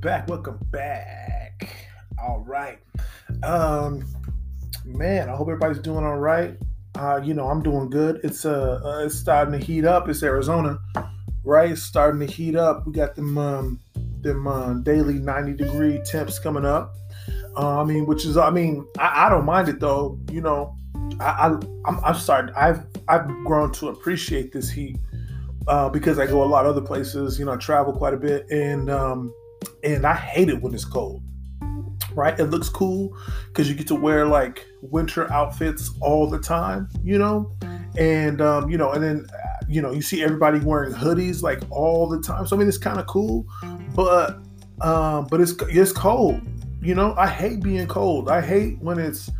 Back. Welcome back. All right. Um man, I hope everybody's doing all right. Uh, you know, I'm doing good. It's uh, uh it's starting to heat up. It's Arizona, right? It's starting to heat up. We got them um them uh, daily 90 degree temps coming up. Uh, I mean, which is I mean, I, I don't mind it though. You know, I, I I'm, I'm sorry. I've I've grown to appreciate this heat uh, because I go a lot of other places. You know, I travel quite a bit, and um, and I hate it when it's cold. Right? It looks cool because you get to wear like winter outfits all the time. You know, and um, you know, and then uh, you know you see everybody wearing hoodies like all the time. So I mean, it's kind of cool, but um, but it's it's cold. You know, I hate being cold. I hate when it's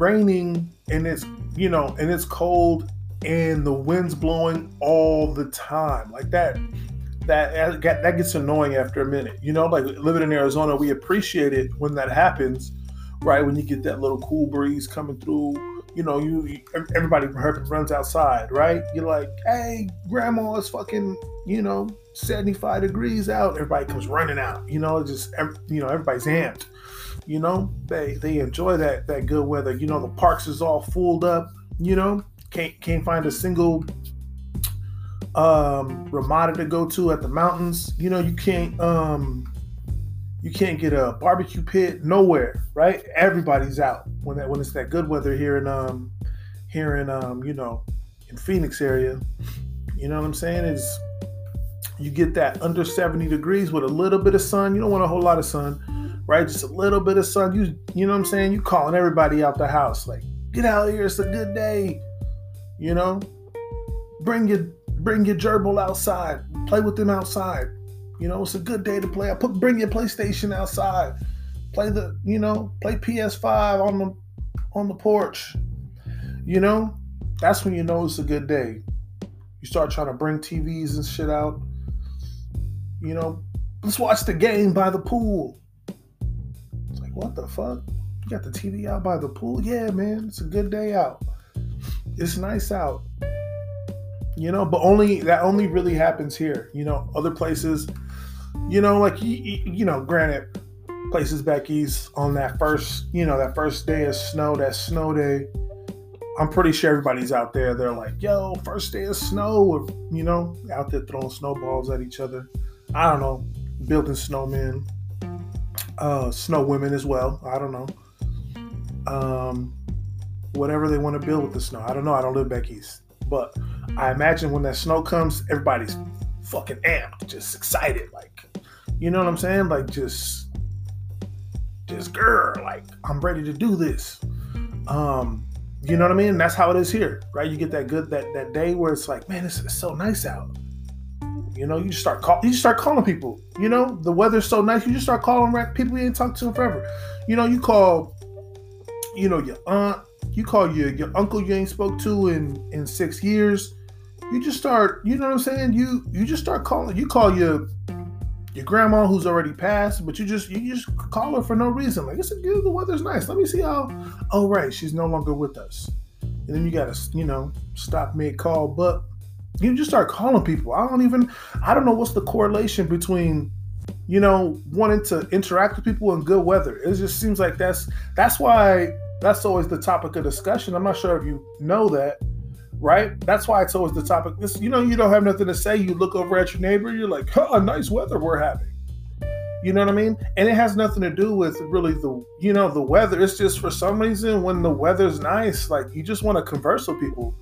raining and it's you know and it's cold and the wind's blowing all the time like that that that gets annoying after a minute. You know like living in arizona we appreciate it when that happens right? When you get that little cool breeze coming through you know you, you everybody runs outside right? You're like hey grandma it's fucking you know 75 degrees out. Everybody comes running out you know just you know everybody's amped you know? They they enjoy that that good weather. You know the parks is all fooled up you know? Can't can't find a single um ramada to go to at the mountains. You know, you can't um you can't get a barbecue pit nowhere, right? Everybody's out when that when it's that good weather here in um here in um, you know, in Phoenix area. You know what I'm saying? Is you get that under 70 degrees with a little bit of sun. You don't want a whole lot of sun, right? Just a little bit of sun. You you know what I'm saying? You calling everybody out the house like, get out of here, it's a good day. You know, bring your bring your gerbil outside, play with them outside. You know, it's a good day to play. I put bring your PlayStation outside, play the you know play PS5 on the on the porch. You know, that's when you know it's a good day. You start trying to bring TVs and shit out. You know, let's watch the game by the pool. It's like, what the fuck? You got the TV out by the pool? Yeah, man, it's a good day out it's nice out. You know, but only that only really happens here. You know, other places, you know, like you, you know, granted, places back east on that first, you know, that first day of snow, that snow day. I'm pretty sure everybody's out there. They're like, "Yo, first day of snow," or you know, out there throwing snowballs at each other. I don't know, building snowmen, uh, snow women as well. I don't know. Um, whatever they want to build with the snow. I don't know. I don't live back east, but I imagine when that snow comes, everybody's fucking amped, just excited, like you know what I'm saying? Like just, just girl, like I'm ready to do this. Um, you know what I mean? That's how it is here, right? You get that good that that day where it's like, man, it's, it's so nice out. You know, you just start call, you just start calling people. You know, the weather's so nice, you just start calling people you ain't talked to in forever. You know, you call, you know, your aunt, you call your your uncle you ain't spoke to in in six years. You just start, you know what I'm saying? You you just start calling. You call your your grandma who's already passed, but you just you just call her for no reason. Like it's a good, the weather's nice. Let me see how. Oh right, she's no longer with us. And then you gotta you know stop mid call, but you just start calling people. I don't even I don't know what's the correlation between you know wanting to interact with people in good weather. It just seems like that's that's why that's always the topic of discussion. I'm not sure if you know that, right? That's why it's always the topic. This, you know, you don't have nothing to say. You look over at your neighbor, you're like, huh, nice weather we're having. You know what I mean? And it has nothing to do with really the, you know, the weather. It's just for some reason when the weather's nice, like you just want to converse with people.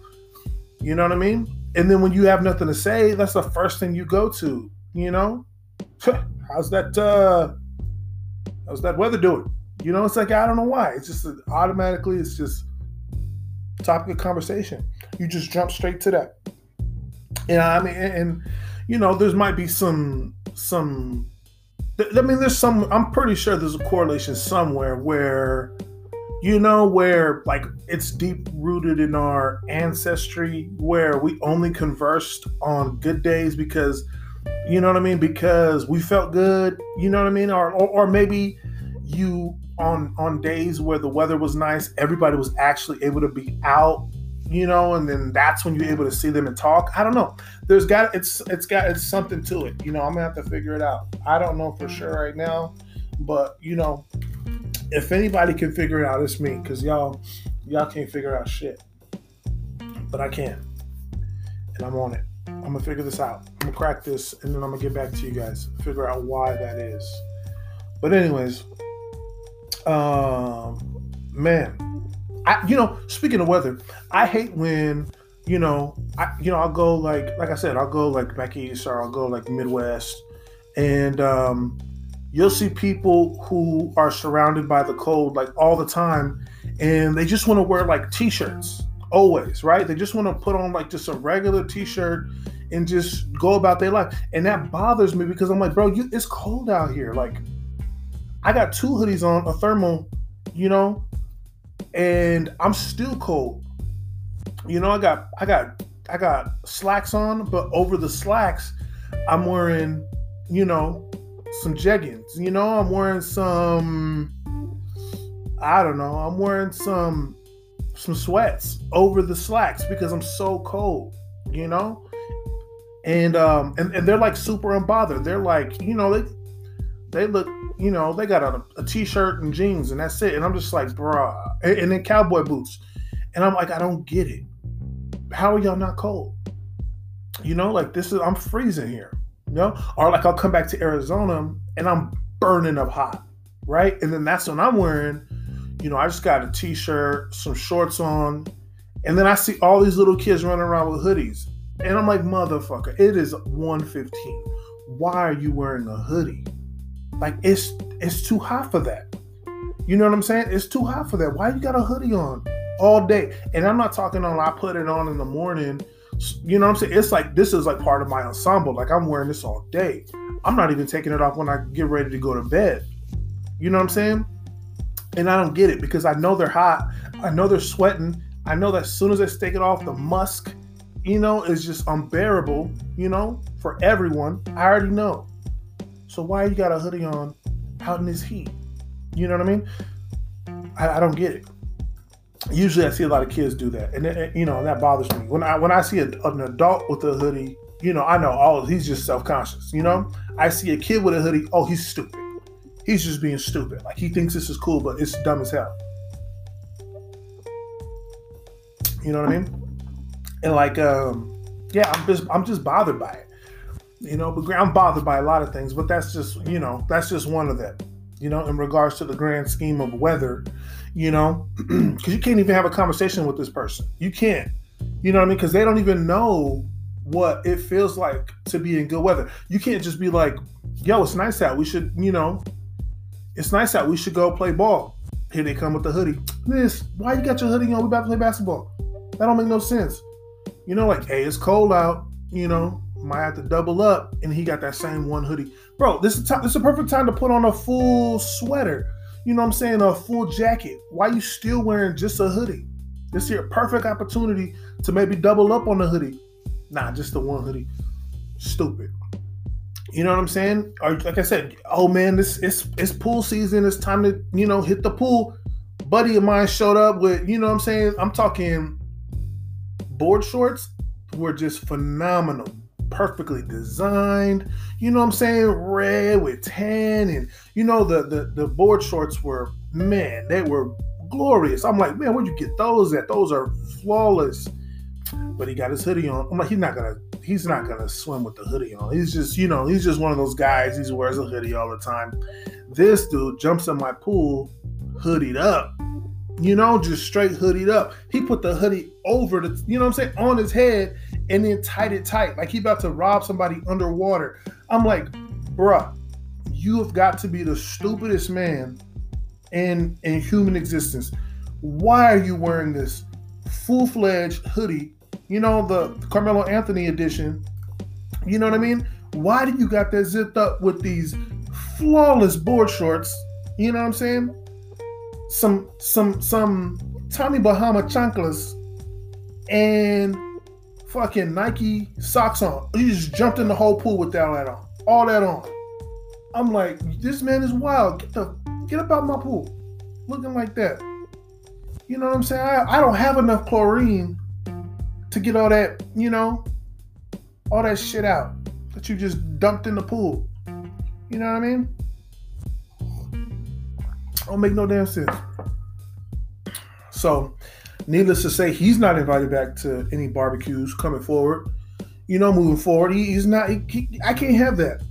You know what I mean? And then when you have nothing to say, that's the first thing you go to. You know, how's that? uh How's that weather doing? You know, it's like I don't know why. It's just automatically. It's just topic of conversation. You just jump straight to that. And I mean, and, and you know, there's might be some some. I mean, there's some. I'm pretty sure there's a correlation somewhere where, you know, where like it's deep rooted in our ancestry, where we only conversed on good days because, you know what I mean, because we felt good. You know what I mean, or or, or maybe you on on days where the weather was nice, everybody was actually able to be out you know, and then that's when you're able to see them and talk. I don't know. There's got it's it's got it's something to it. You know, I'm gonna have to figure it out. I don't know for sure right now, but you know, if anybody can figure it out, it's me, because y'all y'all can't figure out shit. But I can. And I'm on it. I'm gonna figure this out. I'm gonna crack this and then I'm gonna get back to you guys. Figure out why that is. But anyways, um man, I you know, speaking of weather, I hate when you know, I you know, I'll go like like I said, I'll go like back east or I'll go like Midwest. And um you'll see people who are surrounded by the cold like all the time. And they just want to wear like t-shirts always right? They just want to put on like just a regular t-shirt and just go about their life. And that bothers me because i'm like bro you, it's cold out here. Like i got two hoodies on a thermal you know and i'm still cold you know i got i got i got slacks on but over the slacks i'm wearing you know some jeggings. You know, I'm wearing some I don't know, I'm wearing some some sweats over the slacks because I'm so cold, you know? And um and, and they're like super unbothered. They're like, you know, they they look, you know, they got a a t-shirt and jeans and that's it. And I'm just like, bruh. And, and then cowboy boots. And I'm like, I don't get it. How are y'all not cold? You know, like this is I'm freezing here. You know, or like I'll come back to Arizona and I'm burning up hot, right? And then that's when I'm wearing, you know, I just got a t-shirt, some shorts on, and then I see all these little kids running around with hoodies. And I'm like, motherfucker, it is 115. Why are you wearing a hoodie? Like it's it's too hot for that. You know what I'm saying? It's too hot for that. Why you got a hoodie on all day? And I'm not talking on I put it on in the morning you know what I'm saying? It's like this is like part of my ensemble. Like I'm wearing this all day. I'm not even taking it off when I get ready to go to bed. You know what I'm saying? And I don't get it because I know they're hot. I know they're sweating. I know that as soon as they take it off, the musk, you know, is just unbearable, you know, for everyone. I already know. So why you got a hoodie on out in this heat? You know what I mean? I, I don't get it usually I see a lot of kids do that, and it, you know that bothers me. When I when I see a, an adult with a hoodie, you know I know oh he's just self conscious. You know I see a kid with a hoodie, oh he's stupid. He's just being stupid. Like he thinks this is cool, but it's dumb as hell. You know what I mean? And like, um, yeah, I'm just I'm just bothered by it. You know, but I'm bothered by a lot of things, but that's just you know that's just one of them. You know, in regards to the grand scheme of weather you know, because you can't even have a conversation with this person. You can't, you know what I mean? Because they don't even know what it feels like to be in good weather. You can't just be like, yo, it's nice out. We should, you know, it's nice out. We should go play ball. Here they come with the hoodie. This, why you got your hoodie on? We about to play basketball. That don't make no sense. You know, like, hey, it's cold out. You know, might have to double up, and he got that same one hoodie. Bro, this is time. This is a perfect time to put on a full sweater you know what I'm saying, a full jacket. Why you still wearing just a hoodie? This here perfect opportunity to maybe double up on the hoodie. Nah, just the one hoodie. Stupid. You know what I'm saying? Or like I said, oh man, this it's it's pool season. It's time to, you know, hit the pool. Buddy of mine showed up with, you know what I'm saying? I'm talking board shorts were just phenomenal perfectly designed. You know what I'm saying? Red with tan, and you know the the, the board shorts were man, they were glorious. I'm like, man, where'd you get those at? Those are flawless. But he got his hoodie on. I'm like, he's not gonna he's not gonna swim with the hoodie on. He's just, you know, he's just one of those guys. He wears a hoodie all the time. This dude jumps in my pool, hoodied up. You know, just straight hoodied up. He put the hoodie over the, you know what I'm saying, on his head and then tight it tight, like he about to rob somebody underwater. I'm like, bruh, you have got to be the stupidest man in in human existence. Why are you wearing this full-fledged hoodie? You know, the Carmelo Anthony edition. You know what I mean? Why do you got that zipped up with these flawless board shorts? You know what I'm saying? Some some some Tommy Bahama chanclas and fucking Nike socks on. He just jumped in the whole pool with that on. All that on. I'm like, this man is wild. Get the get up out my pool. Looking like that. You know what I'm saying? I, I don't have enough chlorine to get all that, you know, all that shit out that you just dumped in the pool. You know what I mean? Don't make no damn sense. So, needless to say, he's not invited back to any barbecues coming forward. You know, moving forward, he, he's not. He, he, I can't have that.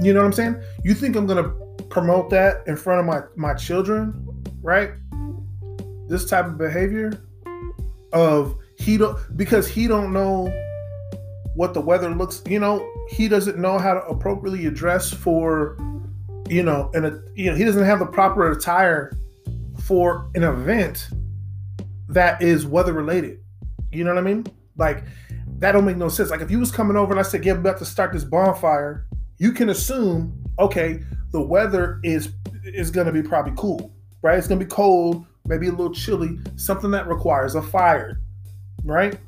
You know what I'm saying? You think I'm gonna promote that in front of my my children, right? This type of behavior of he don't because he don't know what the weather looks. You know, he doesn't know how to appropriately address for, you know, and you know he doesn't have the proper attire for an event that is weather related. You know what I mean? Like that don't make no sense. Like if you was coming over and I said, "Yeah, I'm about to start this bonfire," you can assume, okay, the weather is is going to be probably cool, right? It's going to be cold, maybe a little chilly, something that requires a fire, right?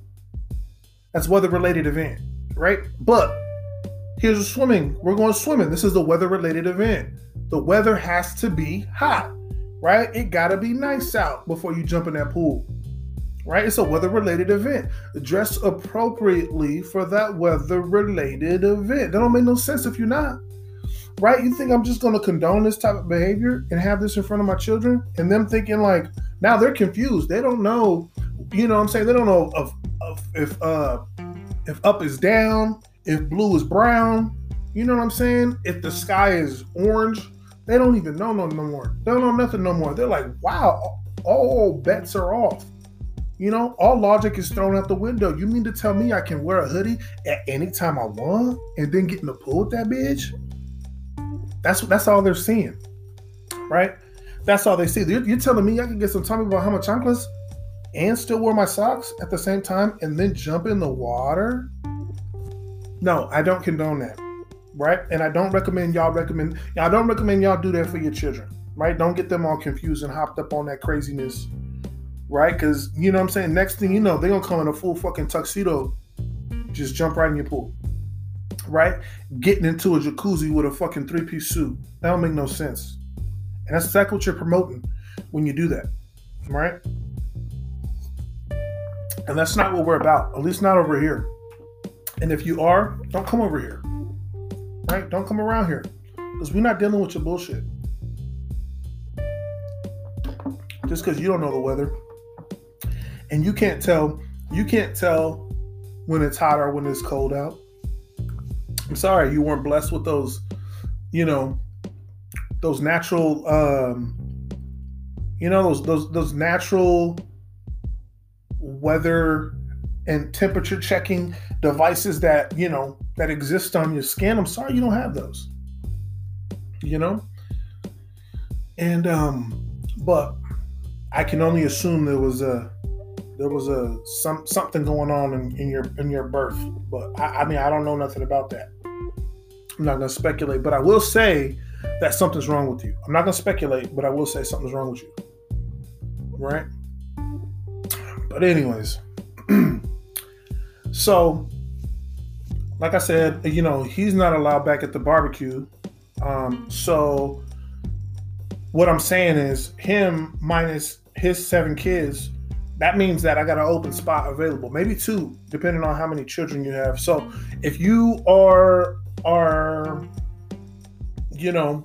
That's weather related event, right? But here's a swimming. We're going swimming. This is the weather related event. The weather has to be hot, right? It got to be nice out before you jump in that pool right? It's a weather related event. Dress appropriately for that weather related event. That don't make no sense if you're not. Right? You think I'm just gonna condone this type of behavior and have this in front of my children and them thinking like now they're confused. They don't know, you know what I'm saying? They don't know of if uh if up is down, if blue is brown, you know what I'm saying? If the sky is orange, they don't even know no, no more. They don't know nothing no more. They're like, wow, all bets are off. You know, all logic is thrown out the window. You mean to tell me I can wear a hoodie at any time I want and then get in the pool with that bitch? That's that's all they're seeing, right? That's all they see. You're, you're telling me I can get some Tommy Bahama chanclas and still wear my socks at the same time and then jump in the water? No, I don't condone that, right? And I don't recommend y'all recommend. I don't recommend y'all do that for your children, right? Don't get them all confused and hopped up on that craziness right? Because you know what I'm saying. Next thing you know, they're gonna come in a full fucking tuxedo, just jump right in your pool, right? Getting into a jacuzzi with a fucking three piece suit. That don't make no sense. And that's exactly what you're promoting when you do that, right? And that's not what we're about. At least not over here. And if you are, don't come over here, right? Don't come around here because we're not dealing with your bullshit. Just because you don't know the weather and you can't tell you can't tell when it's hot or when it's cold out. I'm sorry you weren't blessed with those, you know, those natural um you know those those those natural weather and temperature checking devices that, you know, that exist on your skin. I'm sorry you don't have those. You know? And um but I can only assume there was a there was a some something going on in, in your in your birth. But I, I mean, I don't know nothing about that. I'm not gonna speculate, but I will say that something's wrong with you. I'm not gonna speculate, but I will say something's wrong with you. Right? But anyways, so like I said, you know, he's not allowed back at the barbecue. Um, so what I'm saying is him minus his seven kids that means that I got an open spot available, maybe two, depending on how many children you have. So if you are are you know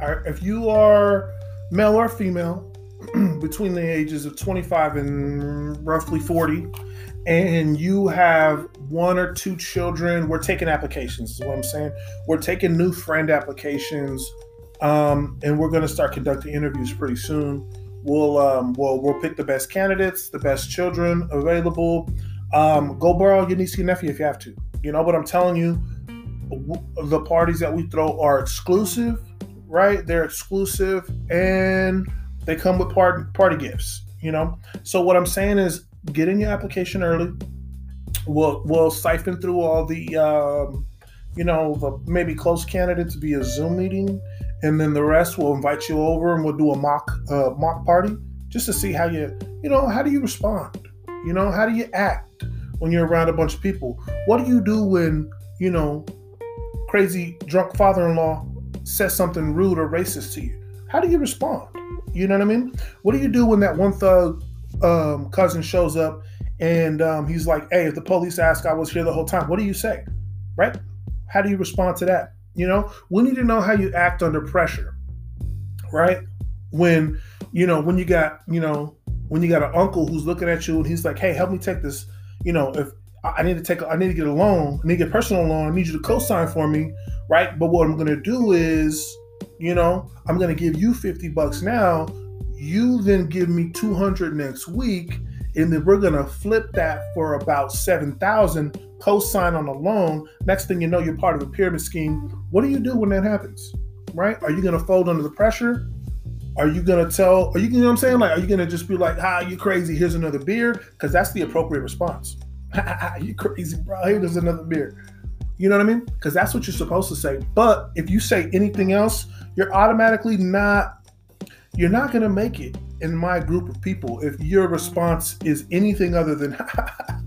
are, if you are male or female between the ages of 25 and roughly 40 and you have one or two children we're taking applications is what i'm saying we're taking new friend applications um, and we're going to start conducting interviews pretty soon We'll um, we'll we'll pick the best candidates, the best children available. Um, go borrow your niece and nephew if you have to. You know, but I'm telling you, the parties that we throw are exclusive, right? They're exclusive and they come with party party gifts. You know, so what I'm saying is get in your application early. We'll we'll siphon through all the um, you know the maybe close candidates via Zoom meeting and then the rest we'll invite you over and we'll do a mock uh, mock party just to see how you you know how do you respond? You know how do you act when you're around a bunch of people? What do you do when you know crazy drunk father-in-law says something rude or racist to you? How do you respond? You know what i mean? What do you do when that one thug um, cousin shows up and um, he's like, "Hey, if the police ask, I was here the whole time. What do you say?" Right? How do you respond to that? You know, we need to know how you act under pressure, right? When you know when you got you know when you got an uncle who's looking at you and he's like, "Hey, help me take this." You know, if I need to take, I need to get a loan, I need to get a personal loan, I need you to co-sign for me, right? But what I'm gonna do is, you know, I'm gonna give you 50 bucks now. You then give me 200 next week, and then we're gonna flip that for about 7,000 co-sign on a loan. Next thing you know, you're part of a pyramid scheme. What do you do when that happens? Right? Are you gonna fold under the pressure? Are you gonna tell? Are you, you know what I'm saying? Like, are you gonna just be like, "Ah, you crazy? Here's another beer," because that's the appropriate response. you crazy, bro? Here's another beer. You know what I mean? Because that's what you're supposed to say. But if you say anything else, you're automatically not. You're not gonna make it in my group of people if your response is anything other than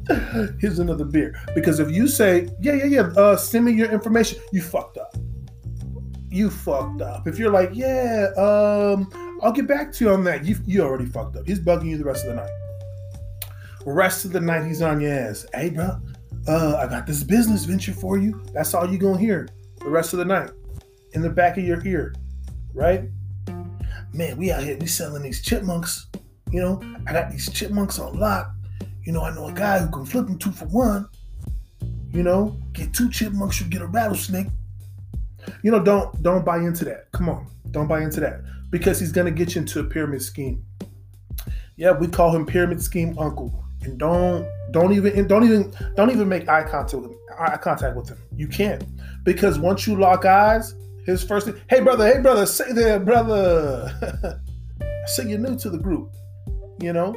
here's another beer. Because if you say, yeah, yeah, yeah, uh, send me your information, you fucked up you fucked up. If you're like, yeah, um, I'll get back to you on that, you you already fucked up. He's bugging you the rest of the night. Rest of the night, he's on your ass. Hey, bro, uh, I got this business venture for you. That's all you gonna hear the rest of the night in the back of your ear, right? Man, we out here, we selling these chipmunks. You know, I got these chipmunks on lock. You know, I know a guy who can flip them two for one. You know, get two chipmunks, you get a rattlesnake you know, don't don't buy into that. Come on, don't buy into that because he's gonna get you into a pyramid scheme. Yeah, we call him pyramid scheme uncle, and don't don't even don't even don't even make eye contact with him, eye contact with him. You can't because once you lock eyes, his first thing, hey brother, hey brother, say there, brother. say you're new to the group, you know,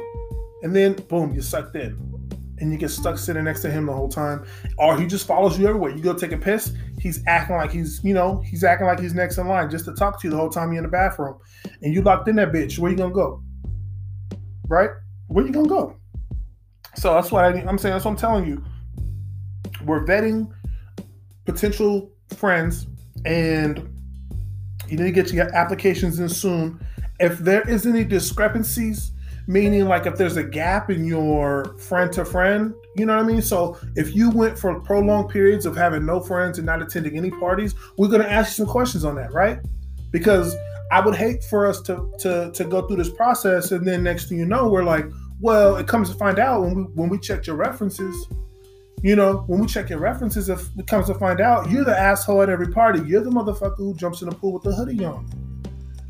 and then boom, you're sucked in and you get stuck sitting next to him the whole time, or he just follows you everywhere. You go take a piss, he's acting like he's, you know, he's acting like he's next in line just to talk to you the whole time you're in the bathroom, and you locked in that bitch. Where you gonna go? Right? Where you gonna go? So that's what I, I'm saying. That's what I'm telling you. We're vetting potential friends, and you need to get your applications in soon. If there is any discrepancies meaning like if there's a gap in your friend to friend you know what i mean? So if you went for prolonged periods of having no friends and not attending any parties we're to ask you some questions on that right? Because i would hate for us to to to go through this process and then next thing you know we're like well it comes to find out when we when we check your references you know, when we check your references, if it comes to find out you're the asshole at every party, you're the motherfucker who jumps in the pool with the hoodie on.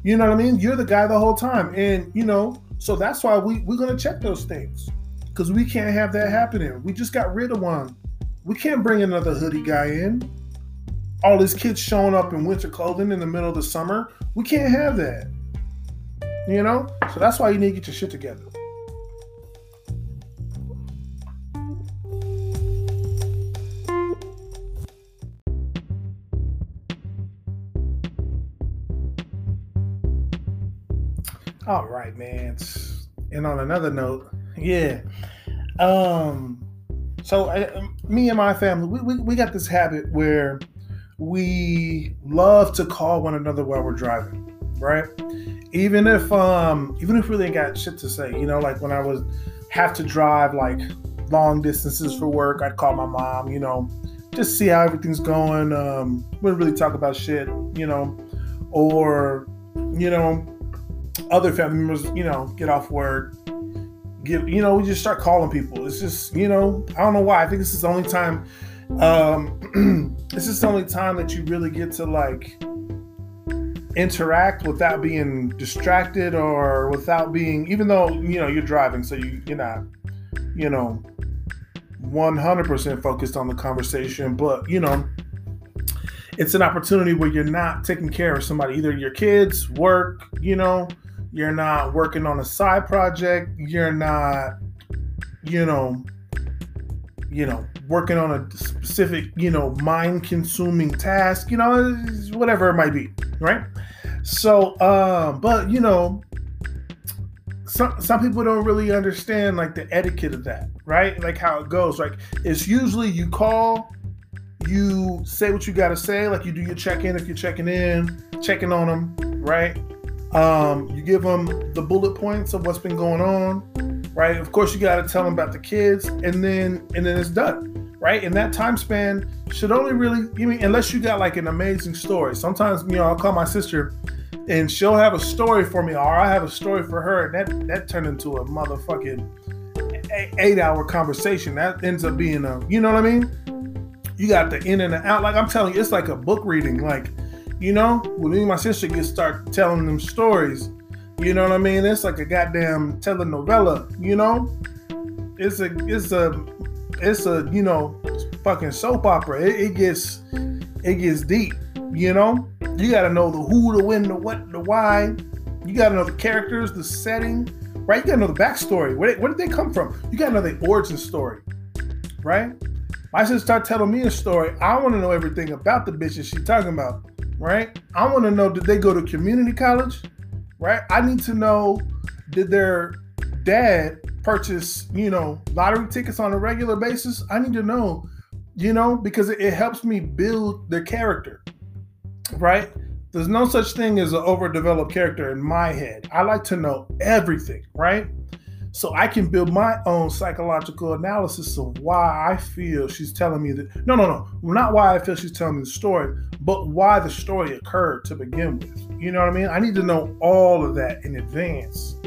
You know what I mean? You're the guy the whole time. And, you know, so that's why we, we're going to check those things because we can't have that happening. We just got rid of one. We can't bring another hoodie guy in. All these kids showing up in winter clothing in the middle of the summer. We can't have that. You know? So that's why you need to get your shit together. All right, man. And on another note, yeah. Um, so I, me and my family, we, we, we got this habit where we love to call one another while we're driving, right? Even if um even if we really got shit to say, you know, like when I was have to drive like long distances for work, I'd call my mom, you know, just see how everything's going. Um, wouldn't really talk about shit, you know, or you know, other family members, you know, get off work, give, you know, we just start calling people. It's just, you know, I don't know why. I think this is the only time, um, this is the only time that you really get to like interact without being distracted or without being, even though, you know, you're driving, so you, you're not, you know, 100% focused on the conversation, but, you know, it's an opportunity where you're not taking care of somebody, either your kids, work, you know, you're not working on a side project, you're not, you know, you know, working on a specific, you know, mind consuming task, you know, whatever it might be, right? So, um, but you know, some some people don't really understand like the etiquette of that, right? Like how it goes. Like it's usually you call, you say what you gotta say, like you do your check in if you're checking in, checking on them, right? Um, you give them the bullet points of what's been going on. right? Of course, you got to tell them about the kids, and then and then it's done, right? And that time span should only really, you mean, unless you got like an amazing story. Sometimes, you know, I'll call my sister, and she'll have a story for me, or I have a story for her, and that that turned into a motherfucking eight hour conversation. That ends up being a, you know what I mean? You got the in and the out. Like I'm telling you, it's like a book reading. Like, you know, when me and my sister get start telling them stories you know what I mean? It's like a goddamn telenovela, you know? It's a it's a it's a, you know, fucking soap opera. It, it gets it gets deep, you know? You gotta know the who, the when, the what, the why. You gotta know the characters, the setting, right? You gotta know the backstory. Where, where did they come from? You gotta know the origin story, right? My sister start telling me a story. I want to know everything about the bitches she's talking about, right? I want to know did they go to community college? right? I need to know did their dad purchase, you know, lottery tickets on a regular basis? I need to know, you know, because it, it helps me build their character, right? There's no such thing as an overdeveloped character in my head. I like to know everything, right? So I can build my own psychological analysis of why I feel she's telling me that. No, no, no, not why I feel she's telling me the story, but why the story occurred to begin with. You know what I mean? I need to know all of that in advance.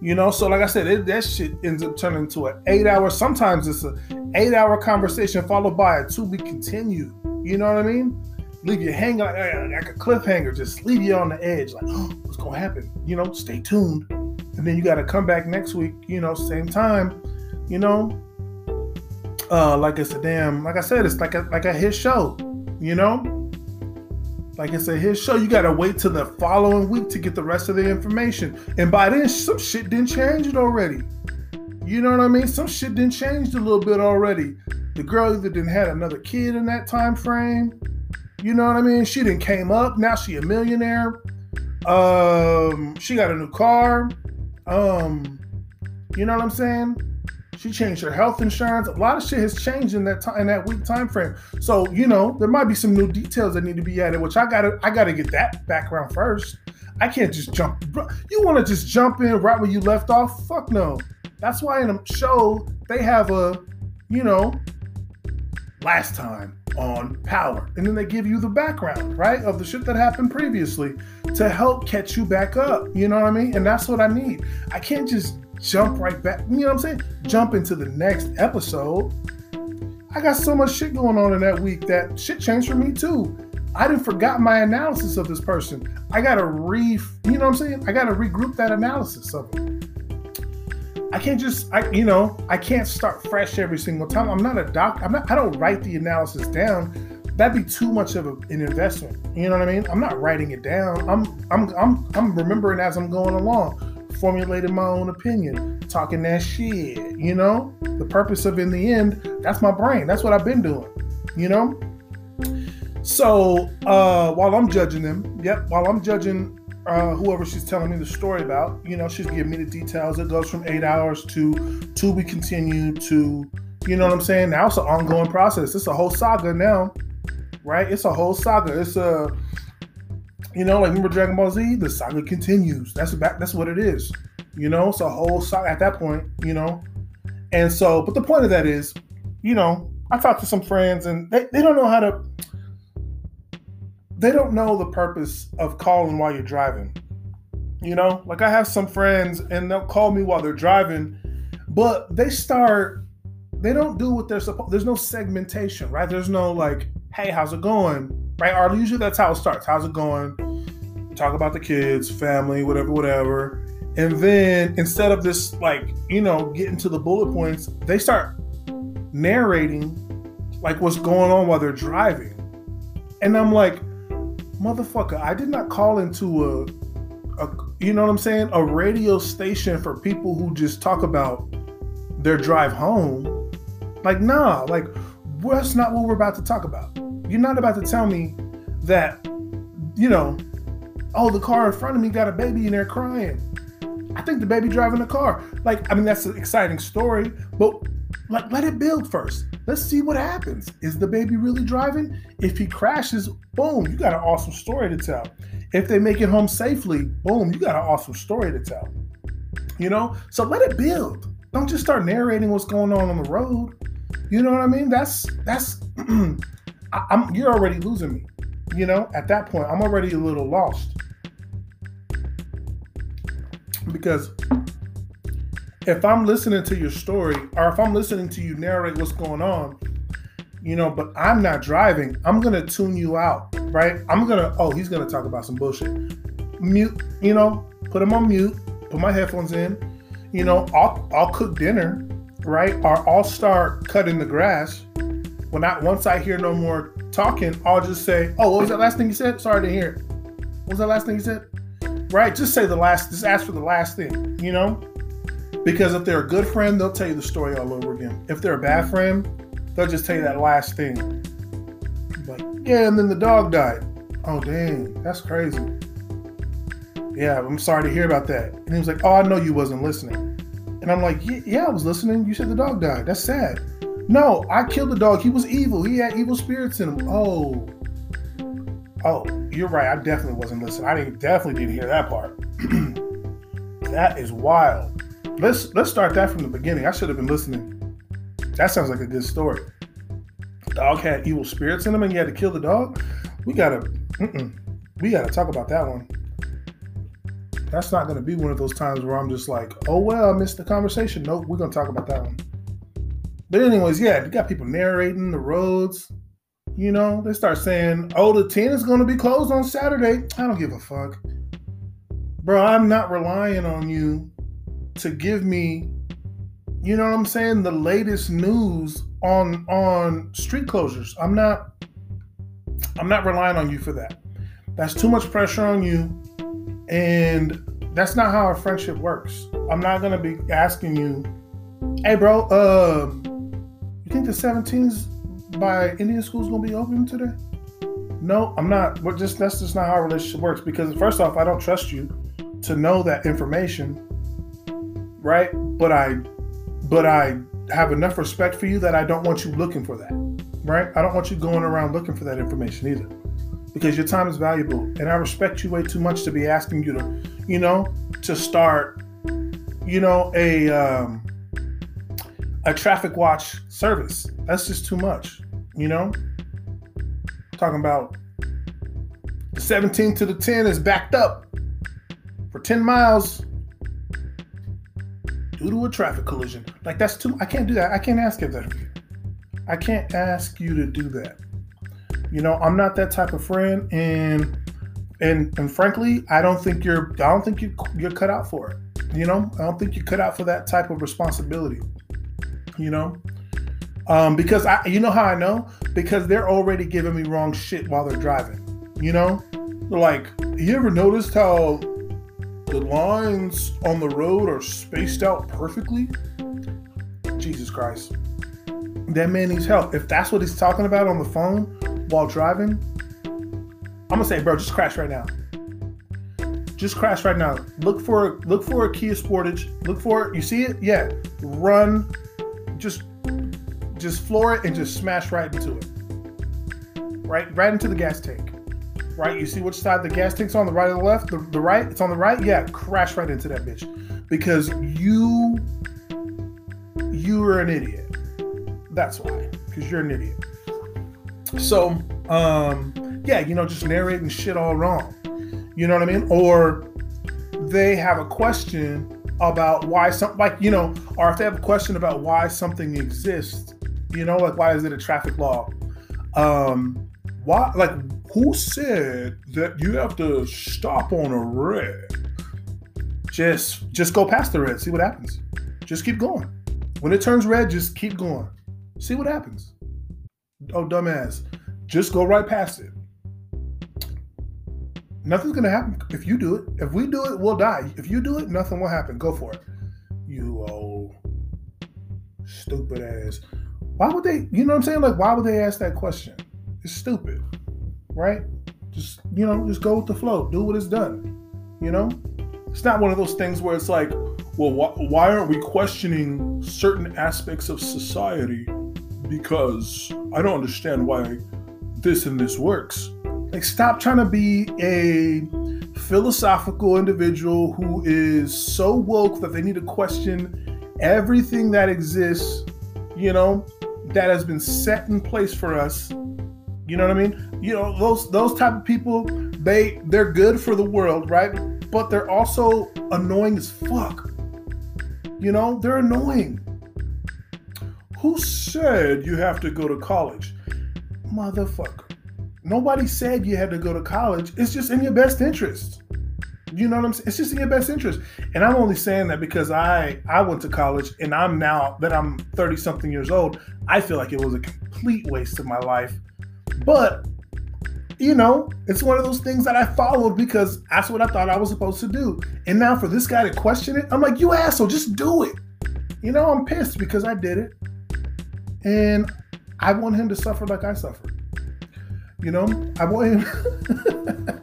You know, so like I said, it, that shit ends up turning into an eight hour. Sometimes it's an eight hour conversation followed by a to be continued. You know what I mean? Leave you hanging like, like a cliffhanger, just leave you on the edge, like, oh, what's gonna happen? You know, stay tuned and then you got to come back next week, you know, same time, you know. Uh, like it's a damn, like I said, it's like a like a hit show, you know. Like I said, his show. You gotta wait till the following week to get the rest of the information, and by then some shit didn't change it already. You know what I mean? Some shit didn't change a little bit already. The girl either didn't had another kid in that time frame. You know what I mean? She didn't came up. Now she a millionaire. Um, she got a new car. Um, you know what I'm saying? She changed her health insurance. A lot of shit has changed in that time in that week time frame. So you know there might be some new details that need to be added, which I gotta I gotta get that background first. I can't just jump. You want to just jump in right where you left off? Fuck no. That's why in a show they have a, you know, last time on power. And then they give you the background, right, of the shit that happened previously to help catch you back up. You know what I mean? And that's what I need. I can't just jump right back, you know what I'm saying? Jump into the next episode. I got so much shit going on in that week that shit changed for me too. I didn't forgot my analysis of this person. I gotta re, you know what I'm saying? I gotta regroup that analysis of it. I can't just, I, you know, I can't start fresh every single time. I'm not a doctor. I'm not. I don't write the analysis down. That'd be too much of a, an investment. You know what I mean? I'm not writing it down. I'm, I'm, I'm, I'm remembering as I'm going along, formulating my own opinion, talking that shit. You know, the purpose of in the end, that's my brain. That's what I've been doing. You know. So uh, while I'm judging them, yep, while I'm judging uh, whoever she's telling me the story about. You know, she's giving me the details. It goes from eight hours to to be continued to, you know what I'm saying? Now it's an ongoing process. It's a whole saga now, right? It's a whole saga. It's a, you know, like remember Dragon Ball Z? The saga continues. That's back. That's what it is. You know, it's a whole saga at that point. You know, and so, but the point of that is, you know, I talked to some friends and they, they don't know how to they don't know the purpose of calling while you're driving. You know, like I have some friends and they'll call me while they're driving, but they start, they don't do what they're supposed. There's no segmentation, right? There's no like, hey, how's it going, right? Or usually that's how it starts. How's it going? Talk about the kids, family, whatever, whatever. And then instead of this, like, you know, getting to the bullet points, they start narrating like what's going on while they're driving. And I'm like, motherfucker, I did not call into a, a you know what I'm saying, a radio station for people who just talk about their drive home. Like, nah, like that's not what we're about to talk about. You're not about to tell me that, you know, oh, the car in front of me got a baby and they're crying. I think the baby driving the car. Like, I mean, that's an exciting story, but like, let it build first. Let's see what happens. Is the baby really driving? If he crashes, boom, you got an awesome story to tell. If they make it home safely, boom, you got an awesome story to tell. You know? So let it build. don't just start narrating what's going on on the road. You know what I mean? That's that's I, you're already losing me. You know, at that point, I'm already a little lost because if I'm listening to your story or if I'm listening to you narrate what's going on, you know, but I'm not driving, I'm gonna tune you out, right? I'm gonna, oh, he's gonna talk about some bullshit. Mute, you know, put him on mute, put my headphones in, you know, I'll I'll cook dinner, right? Or I'll start cutting the grass. When I once I hear no more talking, I'll just say, Oh, what was that last thing you said? Sorry to hear it. What was that last thing you said? Right? Just say the last, just ask for the last thing, you know? Because if they're a good friend, they'll tell you the story all over again. If they're a bad friend, they'll just tell you that last thing. Like, yeah, and then the dog died. Oh, dang, that's crazy. Yeah, I'm sorry to hear about that. And he was like, Oh, I know you wasn't listening. And I'm like, Yeah, I was listening. You said the dog died. That's sad. No, I killed the dog. He was evil. He had evil spirits in him. Oh. Oh, you're right. I definitely wasn't listening. I didn't definitely didn't hear that part. that is wild. Let's let's start that from the beginning. I should have been listening. That sounds like a good story. dog had evil spirits in him, and you had to kill the dog. We gotta, we gotta talk about that one. That's not gonna be one of those times where I'm just like, oh well, I missed the conversation. Nope, we're gonna talk about that one. But anyways, yeah, you got people narrating the roads. You know, they start saying, "Oh, the 10 is to be closed on Saturday." I don't give a fuck, bro. I'm not relying on you to give me, you know what I'm saying, the latest news on on street closures. I'm not I'm not relying on you for that. That's too much pressure on you and that's not how a friendship works. I'm not going to be asking you, "Hey bro, uh you think the 17s by Indian school is going to be open today?" No, I'm not. But just that's just not how a relationship works because first off, I don't trust you to know that information right? But I but I have enough respect for you that I don't want you looking for that. Right? I don't want you going around looking for that information either. Because your time is valuable and I respect you way too much to be asking you to, you know, to start, you know, a um a traffic watch service. That's just too much, you know? Talking about the 17 to the 10 is backed up for 10 miles due to a traffic collision. Like that's too. I can't do that. I can't ask of that you. I can't ask you to do that. You know, I'm not that type of friend, and and and frankly, I don't think you're. I don't think you you're cut out for it. You know, I don't think you're cut out for that type of responsibility. You know, um, because I, you know how I know because they're already giving me wrong shit while they're driving. You know, they're like, you ever noticed how the lines on the road are spaced out perfectly. Jesus Christ. That man needs help. If that's what he's talking about on the phone while driving, I'm gonna say, bro, just crash right now. Just crash right now. Look for look for a Kia Sportage. Look for it. You see it? Yeah. Run. Just just floor it and just smash right into it. Right, right into the gas tank right? You see which side the gas tank's on, the right or the left? The, the right? It's on the right? Yeah, crash right into that bitch. Because you you are an idiot. That's why. Because you're an idiot. So, um, yeah, you know, just narrating shit all wrong. You know what I mean? Or they have a question about why something like, you know, or if they have a question about why something exists, you know, like why is it a traffic law? Um, why like who said that you have to stop on a red? Just just go past the red, see what happens. Just keep going. When it turns red, just keep going. See what happens. Oh, dumbass. Just go right past it. Nothing's gonna happen if you do it. If we do it, we'll die. If you do it, nothing will happen. Go for it. You old stupid ass. Why would they, you know what I'm saying? Like, why would they ask that question? It's stupid right? Just you know, just go with the flow. Do what is done. You know, it's not one of those things where it's like, well, wh- why aren't we questioning certain aspects of society? Because I don't understand why this and this works. Like, stop trying to be a philosophical individual who is so woke that they need to question everything that exists, you know, that has been set in place for us. You know what I mean? You know, those those type of people, they they're good for the world, right? But they're also annoying as fuck. You know, they're annoying. Who said you have to go to college? Motherfucker. Nobody said you had to go to college. It's just in your best interest. You know what I'm saying? It's just in your best interest. And I'm only saying that because I I went to college and I'm now that I'm 30 something years old, I feel like it was a complete waste of my life. But you know, it's one of those things that I followed because that's what I thought I was supposed to do. And now for this guy to question it, I'm like, you asshole, just do it. You know, I'm pissed because I did it. And I want him to suffer like I suffered. You know, I want him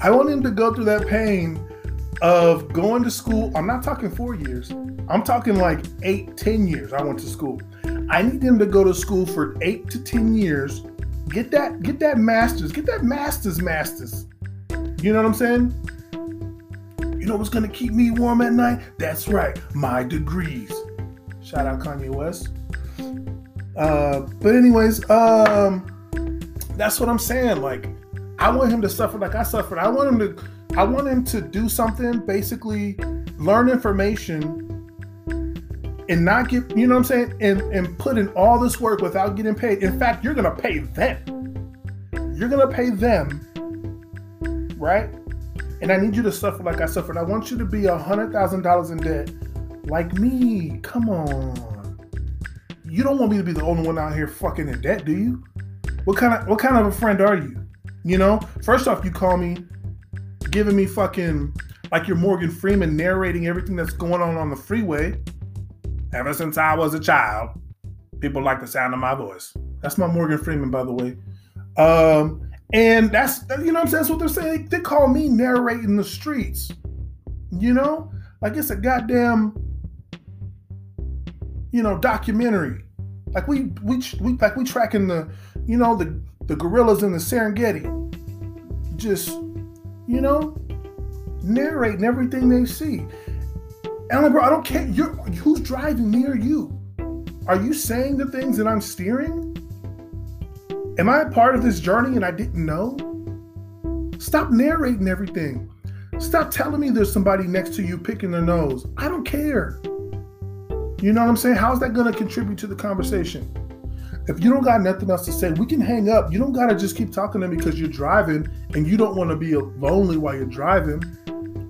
I want him to go through that pain of going to school. I'm not talking four years. I'm talking like eight, ten years. I went to school. I need him to go to school for eight to ten years. Get that, get that master's, get that master's, master's. You know what I'm saying? You know what's gonna keep me warm at night? That's right, my degrees. Shout out Kanye West. Uh, but anyways, um, that's what I'm saying. Like, I want him to suffer like I suffered. I want him to I want him to do something, basically learn information and not get, you know what I'm saying, and and put in all this work without getting paid. In fact, you're gonna pay them. You're gonna pay them, right? And I need you to suffer like I suffered. I want you to be a hundred thousand dollars in debt, like me. Come on. You don't want me to be the only one out here fucking in debt, do you? What kind of what kind of a friend are you? You know, first off, you call me giving me fucking like you're Morgan Freeman narrating everything that's going on on the freeway. Ever since I was a child, people like the sound of my voice. That's my Morgan Freeman, by the way. Um, and that's you know what I'm saying. That's what they're saying. They call me narrating the streets. You know, like it's a goddamn you know documentary. Like we we we like we tracking the you know the the gorillas in the Serengeti. Just, you know, narrating everything they see. Like, bro, I don't care. You're who's driving me or you? Are you saying the things that I'm steering? Am I a part of this journey and I didn't know? Stop narrating everything. Stop telling me there's somebody next to you picking their nose. I don't care. You know what I'm saying? How's that going to contribute to the conversation? If you don't got nothing else to say, we can hang up. You don't got to just keep talking to me because you're driving and you don't want to be lonely while you're driving,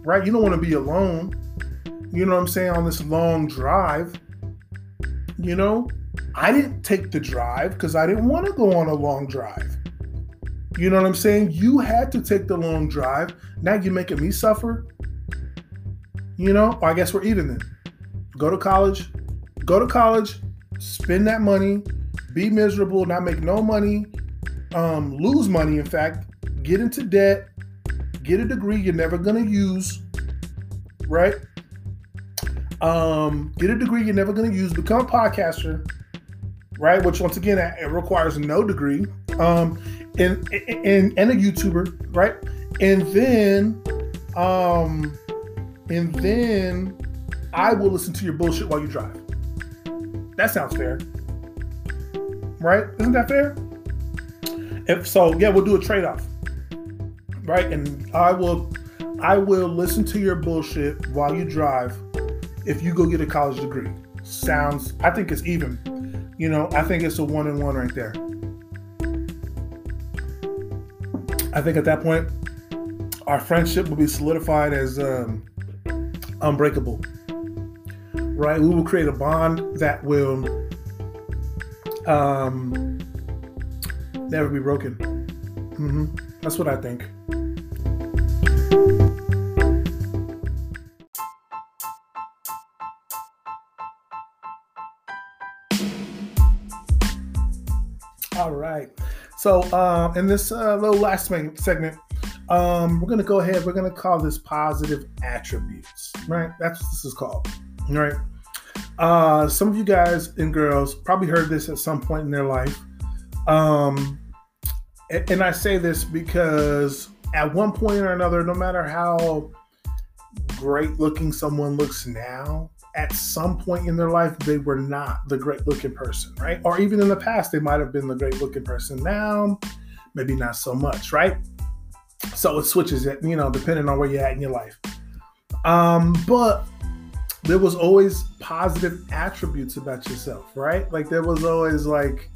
right? You don't want to be alone. You know what I'm saying? On this long drive. You know, I didn't take the drive because I didn't want to go on a long drive. You know what I'm saying? You had to take the long drive. Now you're making me suffer. You know, I guess we're even then. Go to college, go to college, spend that money, be miserable, not make no money, um, lose money, in fact, get into debt, get a degree you're never gonna use, right? Um, get a degree you're never gonna use, become a podcaster, right? Which once again it requires no degree. Um, and and and a YouTuber, right? And then um and then I will listen to your bullshit while you drive. That sounds fair right? Isn't that fair? If so, yeah, we'll do a trade off, right? And I will, I will listen to your bullshit while you drive. If you go get a college degree, sounds. I think it's even. You know, I think it's a one and one right there. I think at that point, our friendship will be solidified as um, unbreakable. Right? We will create a bond that will um, never be broken. Mm-hmm. That's what I think. So, uh, in this uh, little last segment, um, we're going to go ahead. We're going to call this positive attributes, right? That's what this is called, right? Uh, some of you guys and girls probably heard this at some point in their life. Um, and, and I say this because at one point or another, no matter how great looking someone looks now, at some point in their life they were not the great looking person, right? Or even in the past they might have been the great looking person. Now, maybe not so much, right? So it switches it, you know, depending on where you're at in your life. Um, but there was always positive attributes about yourself, right? Like there was always like,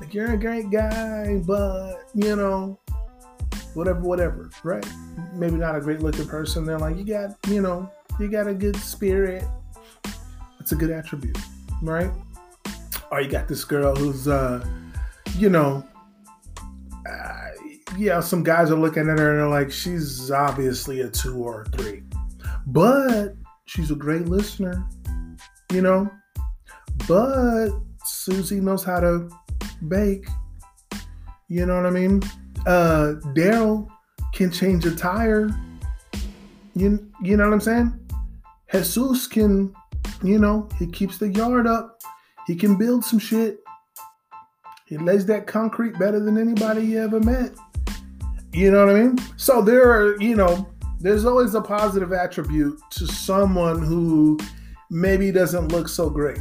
like you're a great guy, but you know, whatever, whatever, right? Maybe not a great looking person. They're like, you got, you know, you got a good spirit. It's a good attribute, right? Or you got this girl who's, uh, you know, uh, yeah, some guys are looking at her and they're like, she's obviously a two or a three, but she's a great listener, you know. But Susie knows how to bake. You know what I mean? Uh, Daryl can change a tire. You you know what I'm saying? Jesus can, you know, he keeps the yard up. He can build some shit. He lays that concrete better than anybody you ever met. You know what I mean? So there are, you know, there's always a positive attribute to someone who maybe doesn't look so great,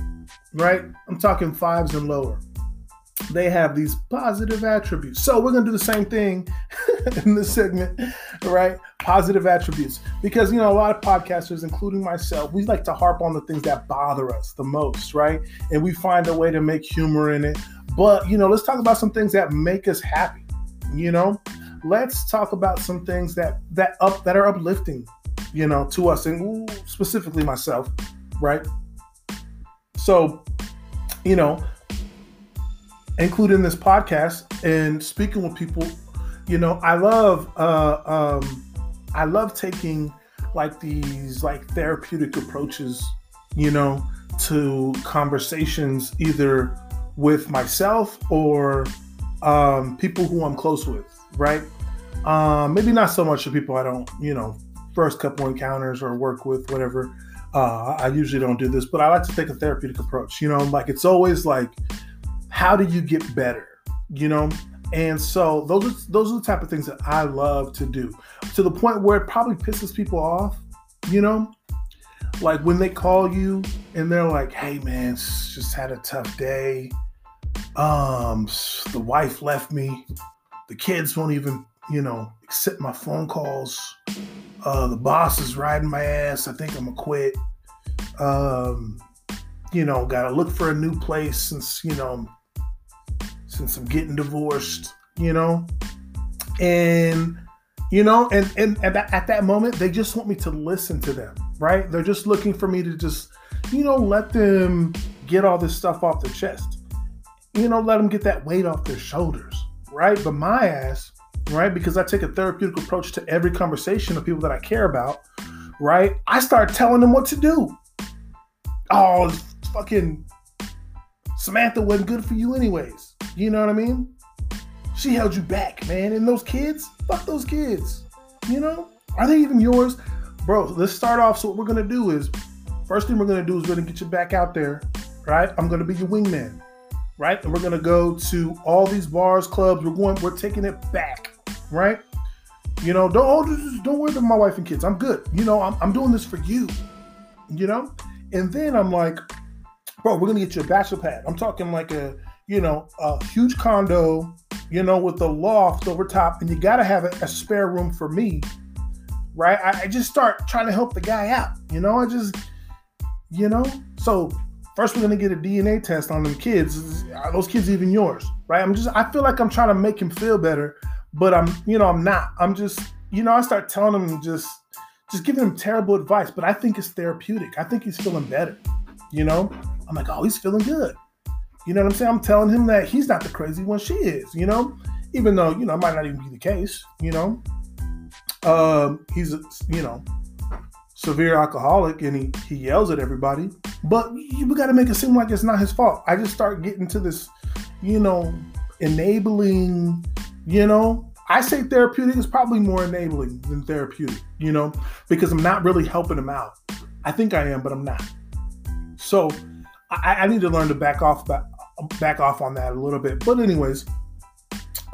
right? I'm talking fives and lower. They have these positive attributes. So we're going to do the same thing in this segment, right? Positive attributes. Because, you know, a lot of podcasters, including myself, we like to harp on the things that bother us the most, right? And we find a way to make humor in it. But, you know, let's talk about some things that make us happy, you know? let's talk about some things that that up that are uplifting, you know, to us and specifically myself, right? So, you know, including this podcast and speaking with people, you know, I love uh um I love taking like these like therapeutic approaches, you know, to conversations either with myself or um, people who I'm close with, right? Um, maybe not so much to people I don't, you know, first couple encounters or work with, whatever. Uh, I usually don't do this, but I like to take a therapeutic approach. You know, like it's always like, how do you get better? You know, and so those are those are the type of things that I love to do, to the point where it probably pisses people off. You know, like when they call you and they're like, "Hey, man, just had a tough day. Um, the wife left me. The kids won't even you know, accept my phone calls. Uh, the boss is riding my ass. I think I'm gonna quit. Um, you know, gotta look for a new place since you know, since I'm getting divorced. You know, and you know, and and, and at that moment, they just want me to listen to them. Right? They're just looking for me to just, you know, let them get all this stuff off their chest. You know, let them get that weight off their shoulders. Right? But my ass right? Because I take a therapeutic approach to every conversation of people that I care about, right? I start telling them what to do. Oh, fucking Samantha wasn't good for you, anyways. You know what I mean? She held you back, man. And those kids, fuck those kids. You know? Are they even yours? Bro, let's start off. So, what we're gonna do is first thing we're gonna do is we're gonna get you back out there, right? I'm gonna be your wingman right? And we're gonna go to all these bars, clubs. We're going, we're taking it back right? You know, don't oh, don't worry about my wife and kids. I'm good. You know, I'm, I'm doing this for you. You know, and then I'm like, bro, we're gonna get you a bachelor pad. I'm talking like a you know a huge condo, you know, with a loft over top, and you gotta have a, a spare room for me, right? I, I just start trying to help the guy out. You know, I just you know, so first we're gonna get a DNA test on them kids. Are those kids even yours? Right? I'm just I feel like I'm trying to make him feel better but I'm, you know, I'm not. I'm just, you know, I start telling him just, just giving him terrible advice. But I think it's therapeutic. I think he's feeling better. You know, I'm like, oh, he's feeling good. You know what I'm saying? I'm telling him that he's not the crazy one. She is. You know, even though you know it might not even be the case. You know, um, he's you know severe alcoholic and he he yells at everybody. But we got to make it seem like it's not his fault. I just start getting to this, you know, enabling you know, I say therapeutic is probably more enabling than therapeutic, you know, because I'm not really helping him out. I think I am, but I'm not. So I, I need to learn to back off back, back off on that a little bit. But anyways,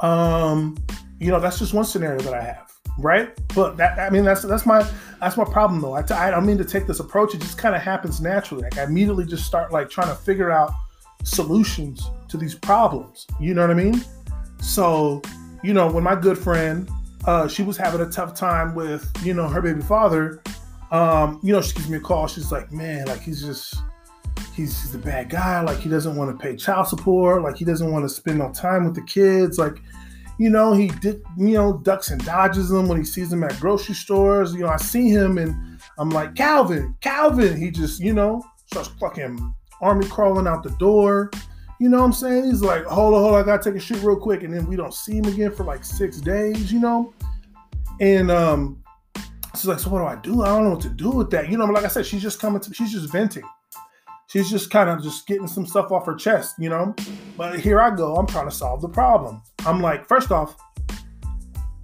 um, you know, that's just one scenario that I have. right? But that I mean that's that's my that's my problem though. I t- I don't mean to take this approach. It just kind of happens naturally. Like I immediately just start like trying to figure out solutions to these problems. You know what I mean? So, you know, when my good friend, uh, she was having a tough time with, you know, her baby father, um, you know, she gives me a call. She's like, man, like he's just, he's, he's a bad guy. Like he doesn't want to pay child support. Like he doesn't want to spend no time with the kids. Like, you know, he did, you know, ducks and dodges them when he sees them at grocery stores. You know, I see him and I'm like, Calvin, Calvin. He just, you know, starts fucking army crawling out the door. You know what I'm saying? He's like, hold on, hold on, I gotta take a shit real quick. And then we don't see him again for like six days, you know? And um, she's like, so what do I do? I don't know what to do with that. You know, like I said, she's just coming to she's just venting. She's just kind of just getting some stuff off her chest, you know? But here I go, I'm trying to solve the problem. I'm like, first off,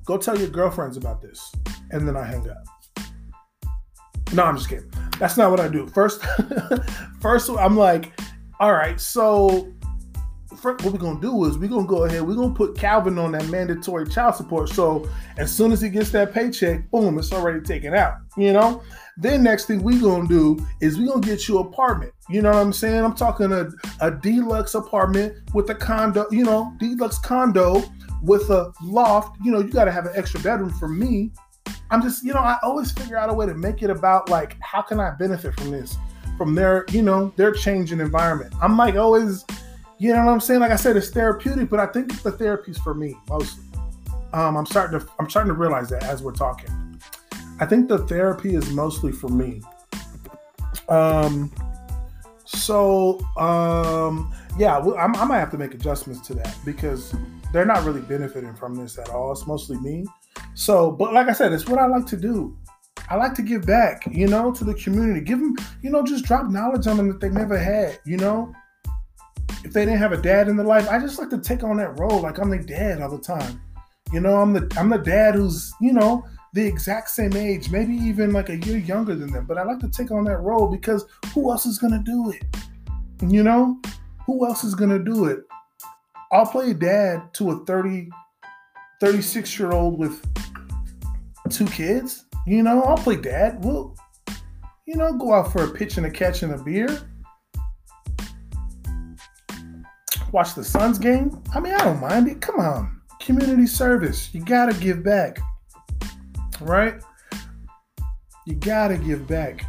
go tell your girlfriends about this. And then I hang up. No, I'm just kidding. That's not what I do. First, first I'm like, all right, so what we're gonna do is we're gonna go ahead, we're gonna put Calvin on that mandatory child support. So as soon as he gets that paycheck, boom, it's already taken out. You know? Then next thing we gonna do is we gonna get you an apartment. You know what I'm saying? I'm talking a, a deluxe apartment with a condo, you know, deluxe condo with a loft. You know, you gotta have an extra bedroom for me. I'm just, you know, I always figure out a way to make it about like, how can I benefit from this, from their, you know, their changing environment. I'm like always, you know what I'm saying? Like I said, it's therapeutic, but I think the therapy's for me mostly. Um, I'm starting to, I'm starting to realize that as we're talking. I think the therapy is mostly for me. Um, so um, yeah, I'm, I might have to make adjustments to that because they're not really benefiting from this at all. It's mostly me. So, but like I said, it's what I like to do. I like to give back, you know, to the community. Give them, you know, just drop knowledge on them that they never had, you know. If they didn't have a dad in their life, I just like to take on that role, like I'm the dad all the time. You know, I'm the I'm the dad who's, you know, the exact same age, maybe even like a year younger than them. But I like to take on that role because who else is gonna do it? You know, who else is gonna do it? I'll play dad to a 30 36 year old with two kids. You know, I'll play dad. We'll, you know, go out for a pitch and a catch and a beer. Watch the Suns game. I mean, I don't mind it. Come on. Community service. You got to give back. Right? You got to give back.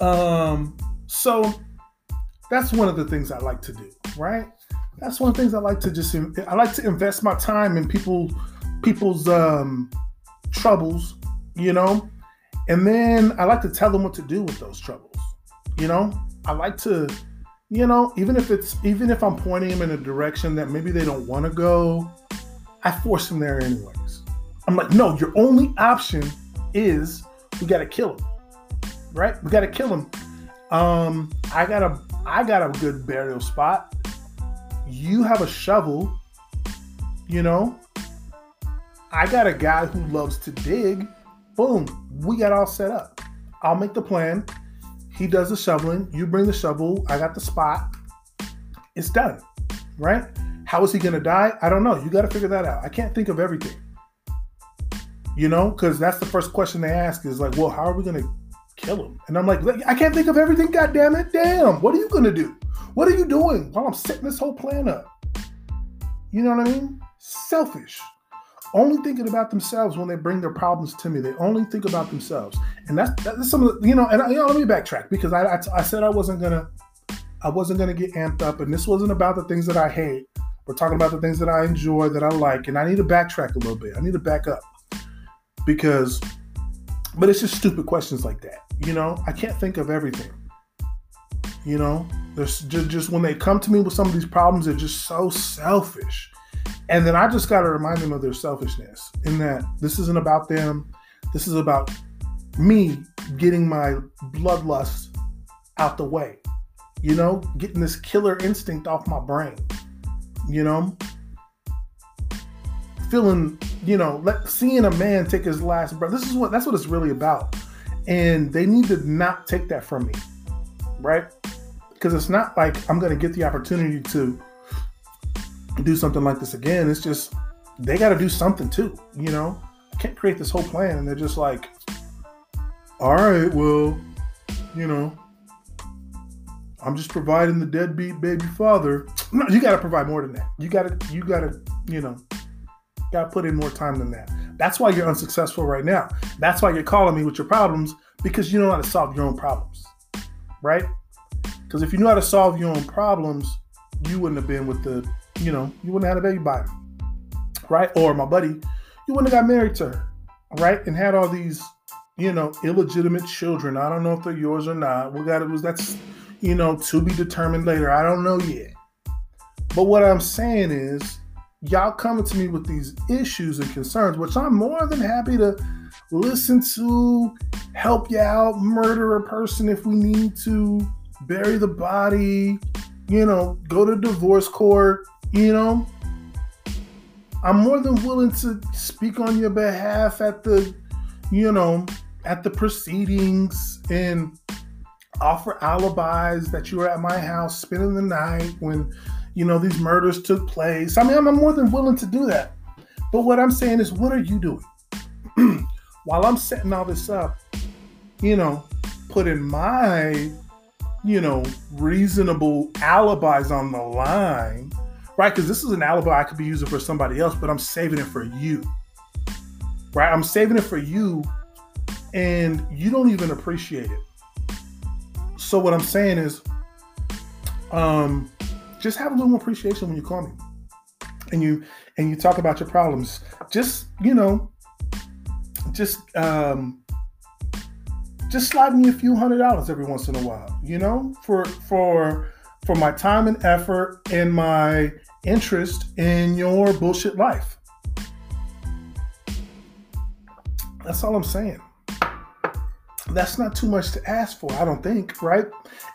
Um, so that's one of the things I like to do, right? that's one of the things I like to just I like to invest my time in people people's um, troubles, you know, and then I like to tell them what to do with those troubles. You know, I like to, you know, even if it's even if I'm pointing them in a direction that maybe they don't want to go, I force them there anyways. I'm like, no, your only option is we got to kill him, right? We got to kill him. Um, I got a I got a good burial spot you have a shovel, you know. I got a guy who loves to dig. Boom, we got all set up. I'll make the plan. He does the shoveling. You bring the shovel. I got the spot. It's done, right? How is he going to die? I don't know. You got to figure that out. I can't think of everything. You know, because that's the first question they ask is like, well, how are we going to kill him? And I'm like, I can't think of everything. God damn it. Damn. What are you going to do? What are you doing while I'm setting this whole plan up? You know what I mean? Selfish. Only thinking about themselves when they bring their problems to me. They only think about themselves, and that's that's some of the you know. And you know, let me backtrack because I, I I said I wasn't gonna I wasn't gonna get amped up, and this wasn't about the things that I hate. We're talking about the things that I enjoy, that I like, and I need to backtrack a little bit. I need to back up because, but it's just stupid questions like that. You know, I can't think of everything. You know, there's just, just when they come to me with some of these problems, they're just so selfish. And then I just got to remind them of their selfishness in that this isn't about them. This is about me getting my bloodlust out the way. You know, getting this killer instinct off my brain. You know, feeling, you know, let, seeing a man take his last breath. This is what that's what it's really about. And they need to not take that from me. Right? because it's not like I'm going to get the opportunity to do something like this again. It's just they got to do something too. You know, can't create this whole plan, and they're just like, all right, well, you know, I'm just providing the deadbeat baby father. No, you got to provide more than that. You got to, you got to, you know, got to put in more time than that. That's why you're unsuccessful right now. That's why you're calling me with your problems because you know how to solve your own problems, right? Because if you knew how to solve your own problems, you wouldn't have been with the, you know, you wouldn't have had a baby by him, right? Or my buddy, you wouldn't have got married to her, right? And had all these, you know, illegitimate children. I don't know if they're yours or not. We got it was that's you know, to be determined later. I don't know yet. But what I'm saying is, y'all coming to me with these issues and concerns, which I'm more than happy to listen to, help you out, murder a person if we need to, bury the body, you know, go to divorce court, you know. I'm more than willing to speak on your behalf at the, you know, at the proceedings and offer alibis that you were at my house spending the night when, you know, these murders took place. I mean, I'm more than willing to do that. But what I'm saying is, what are you doing? While I'm setting all this up, you know, putting my, you know, reasonable alibis on the line, right? Because this is an alibi I could be using for somebody else, but I'm saving it for you, right? I'm saving it for you, and you don't even appreciate it. So what I'm saying is, um, just have a little more appreciation when you call me, and you and you talk about your problems. Just you know, just um, just slide me a few hundred dollars every once in a while. You know, for for for my time and effort and my interest in your bullshit life. That's all I'm saying that's not too much to ask for, I don't think, right?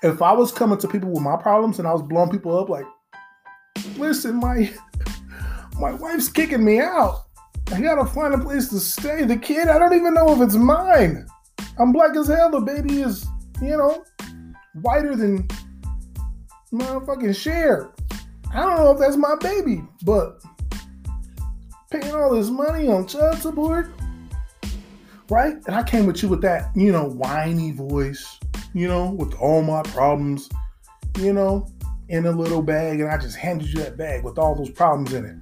If I was coming to people with my problems and I was blowing people up like, listen, my my wife's kicking me out. I gotta find a place to stay. The kid, I don't even know if it's mine. I'm black as hell. The baby is, you know, whiter than motherfucking Cher. I don't know if that's my baby, but paying all this money on child support right? And I came with you with that, you know, whiny voice, you know, with all my problems, you know, in a little bag, and I just handed you that bag with all those problems in it.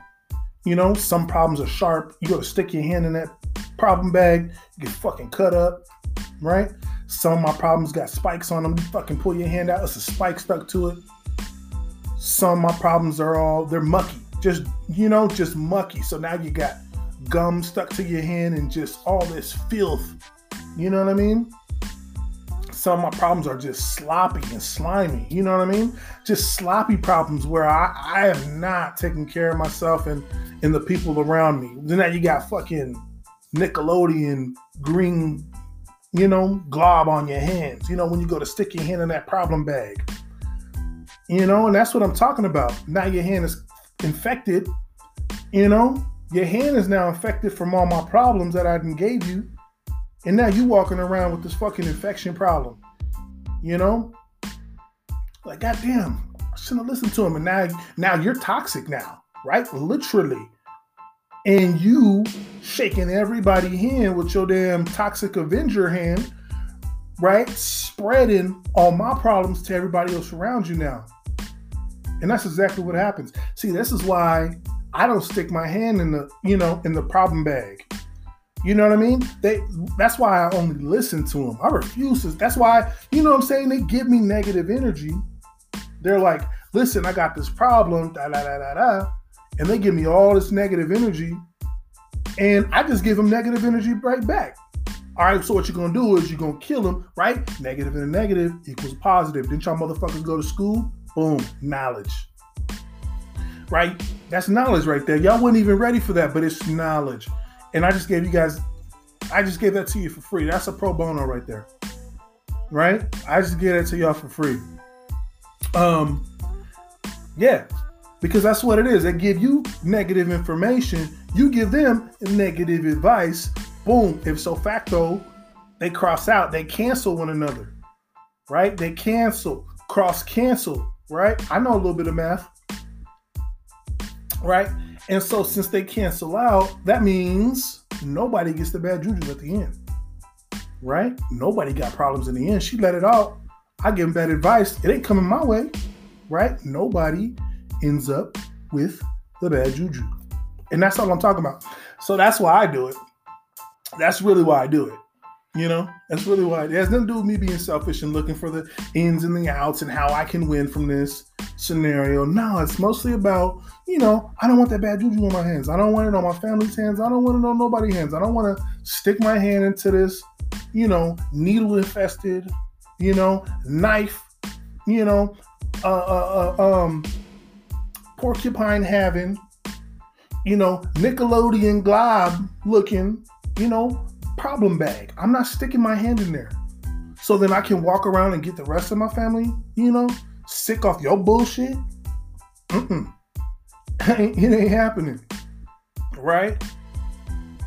You know, some problems are sharp. You gotta stick your hand in that problem bag, get fucking cut up, right? Some of my problems got spikes on them. You fucking pull your hand out, it's a spike stuck to it. Some of my problems are all they're mucky, just you know, just mucky. So now you got gum stuck to your hand and just all this filth. You know what I mean? Some of my problems are just sloppy and slimy. You know what I mean? Just sloppy problems where I, I am not taking care of myself and, and the people around me. Then now you got fucking Nickelodeon green, you know, glob on your hands. You know, when you go to stick your hand in that problem bag. You know, and that's what I'm talking about. Now your hand is infected, you know, your hand is now infected from all my problems that I gave you. And now you walking around with this fucking infection problem. You know? Like, goddamn, I shouldn't have listened to him. And now, now you're toxic now, right? Literally. And you shaking everybody hand with your damn toxic Avenger hand, right? Spreading all my problems to everybody else around you now. And that's exactly what happens. See, this is why I don't stick my hand in the, you know, in the problem bag. You know what I mean? They that's why I only listen to them. I refuse to. That's why, you know what I'm saying? They give me negative energy. They're like, listen, I got this problem, da da da da da. And they give me all this negative energy. And I just give them negative energy right back. All right, so what you're gonna do is you're gonna kill them, right? Negative and negative equals positive. Didn't y'all motherfuckers go to school? Boom, knowledge right? That's knowledge right there. Y'all weren't even ready for that, but it's knowledge. And I just gave you guys, I just gave that to you for free. That's a pro bono right there. Right? I just gave that to y'all for free. Um, yeah, because that's what it is. They give you negative information, you give them negative advice. Boom. If so facto, they cross out, they cancel one another. Right? They cancel, cross cancel, right? I know a little bit of math right? And so since they cancel out, that means nobody gets the bad juju at the end. Right? Nobody got problems in the end. She let it out. I give them bad advice. It ain't coming my way. Right? Nobody ends up with the bad juju. And that's all I'm talking about. So that's why I do it. That's really why I do it. You know, that's really why it has nothing to do with me being selfish and looking for the ins and the outs and how I can win from this scenario. No, it's mostly about, you know, I don't want that bad juju on my hands. I don't want it on my family's hands. I don't want it on nobody's hands. I don't want to stick my hand into this, you know, needle infested, you know, knife, you know, uh, uh, uh, um, porcupine having, you know, Nickelodeon glob looking, you know, problem bag. I'm not sticking my hand in there. So then I can walk around and get the rest of my family, you know, sick off your bullshit. Mm-mm. it ain't happening. Right?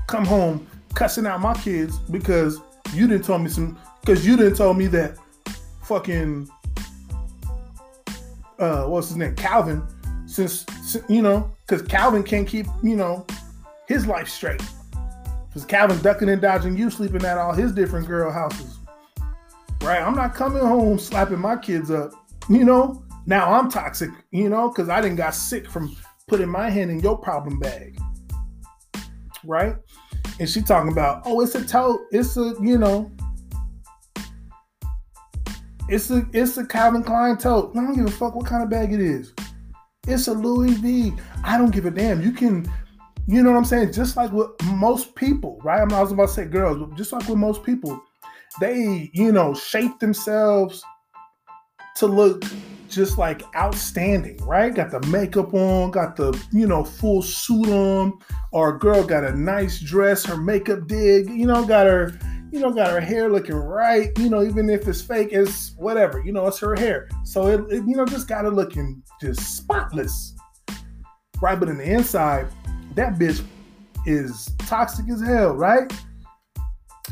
Come home cussing out my kids because you didn't tell me some because you didn't tell me that fucking uh what's his name? Calvin, since you know, because Calvin can't keep, you know, his life straight. Because Calvin ducking and dodging you sleeping at all his different girl houses. Right? I'm not coming home slapping my kids up you know, now I'm toxic, you know, because I didn't got sick from putting my hand in your problem bag. Right? And she talking about, oh, it's a tote, it's a, you know, it's a it's a Calvin Klein tote. I don't give a fuck what kind of bag it is. It's a Louis V. I don't give a damn. You can, you know what I'm saying? Just like with most people, right? I'm not I was about to say girls, but just like with most people, they, you know, shape themselves to look just like outstanding, right? Got the makeup on, got the, you know, full suit on, or a girl got a nice dress, her makeup did, you know, got her, you know, got her hair looking right, you know, even if it's fake, it's whatever, you know, it's her hair. So it, it you know, just got her looking just spotless, right? But in the inside, that bitch is toxic as hell, right?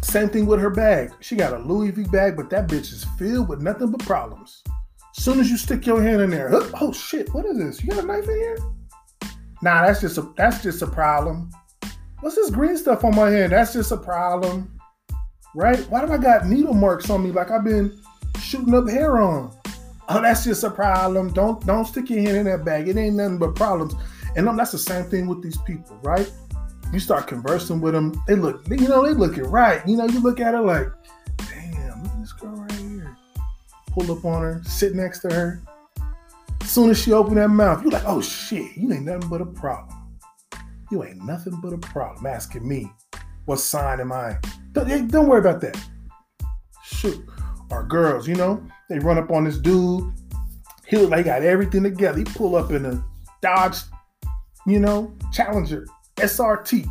Same thing with her bag. She got a Louis V bag, but that bitch is filled with nothing but problems. As soon as you stick your hand in there, oh shit, what is this? You got a knife in here? Nah, that's just a that's just a problem. What's this green stuff on my hand? That's just a problem. Right? Why do I got needle marks on me like I've been shooting up heroin? Oh, that's just a problem. Don't don't stick your hand in that bag. It ain't nothing but problems. And that's the same thing with these people, right? You start conversing with them, they look, you know, they looking right. You know, you look at her like, damn, look at this girl right here. pull up on her, sit next to her. As soon as she opened that mouth, you're like, oh shit, you ain't nothing but a problem. You ain't nothing but a problem asking me what sign am I. Don't, don't worry about that. Shoot. Our girls, you know, they run up on this dude. He look like he got everything together. He pull up in a Dodge, you know, Challenger, SRT,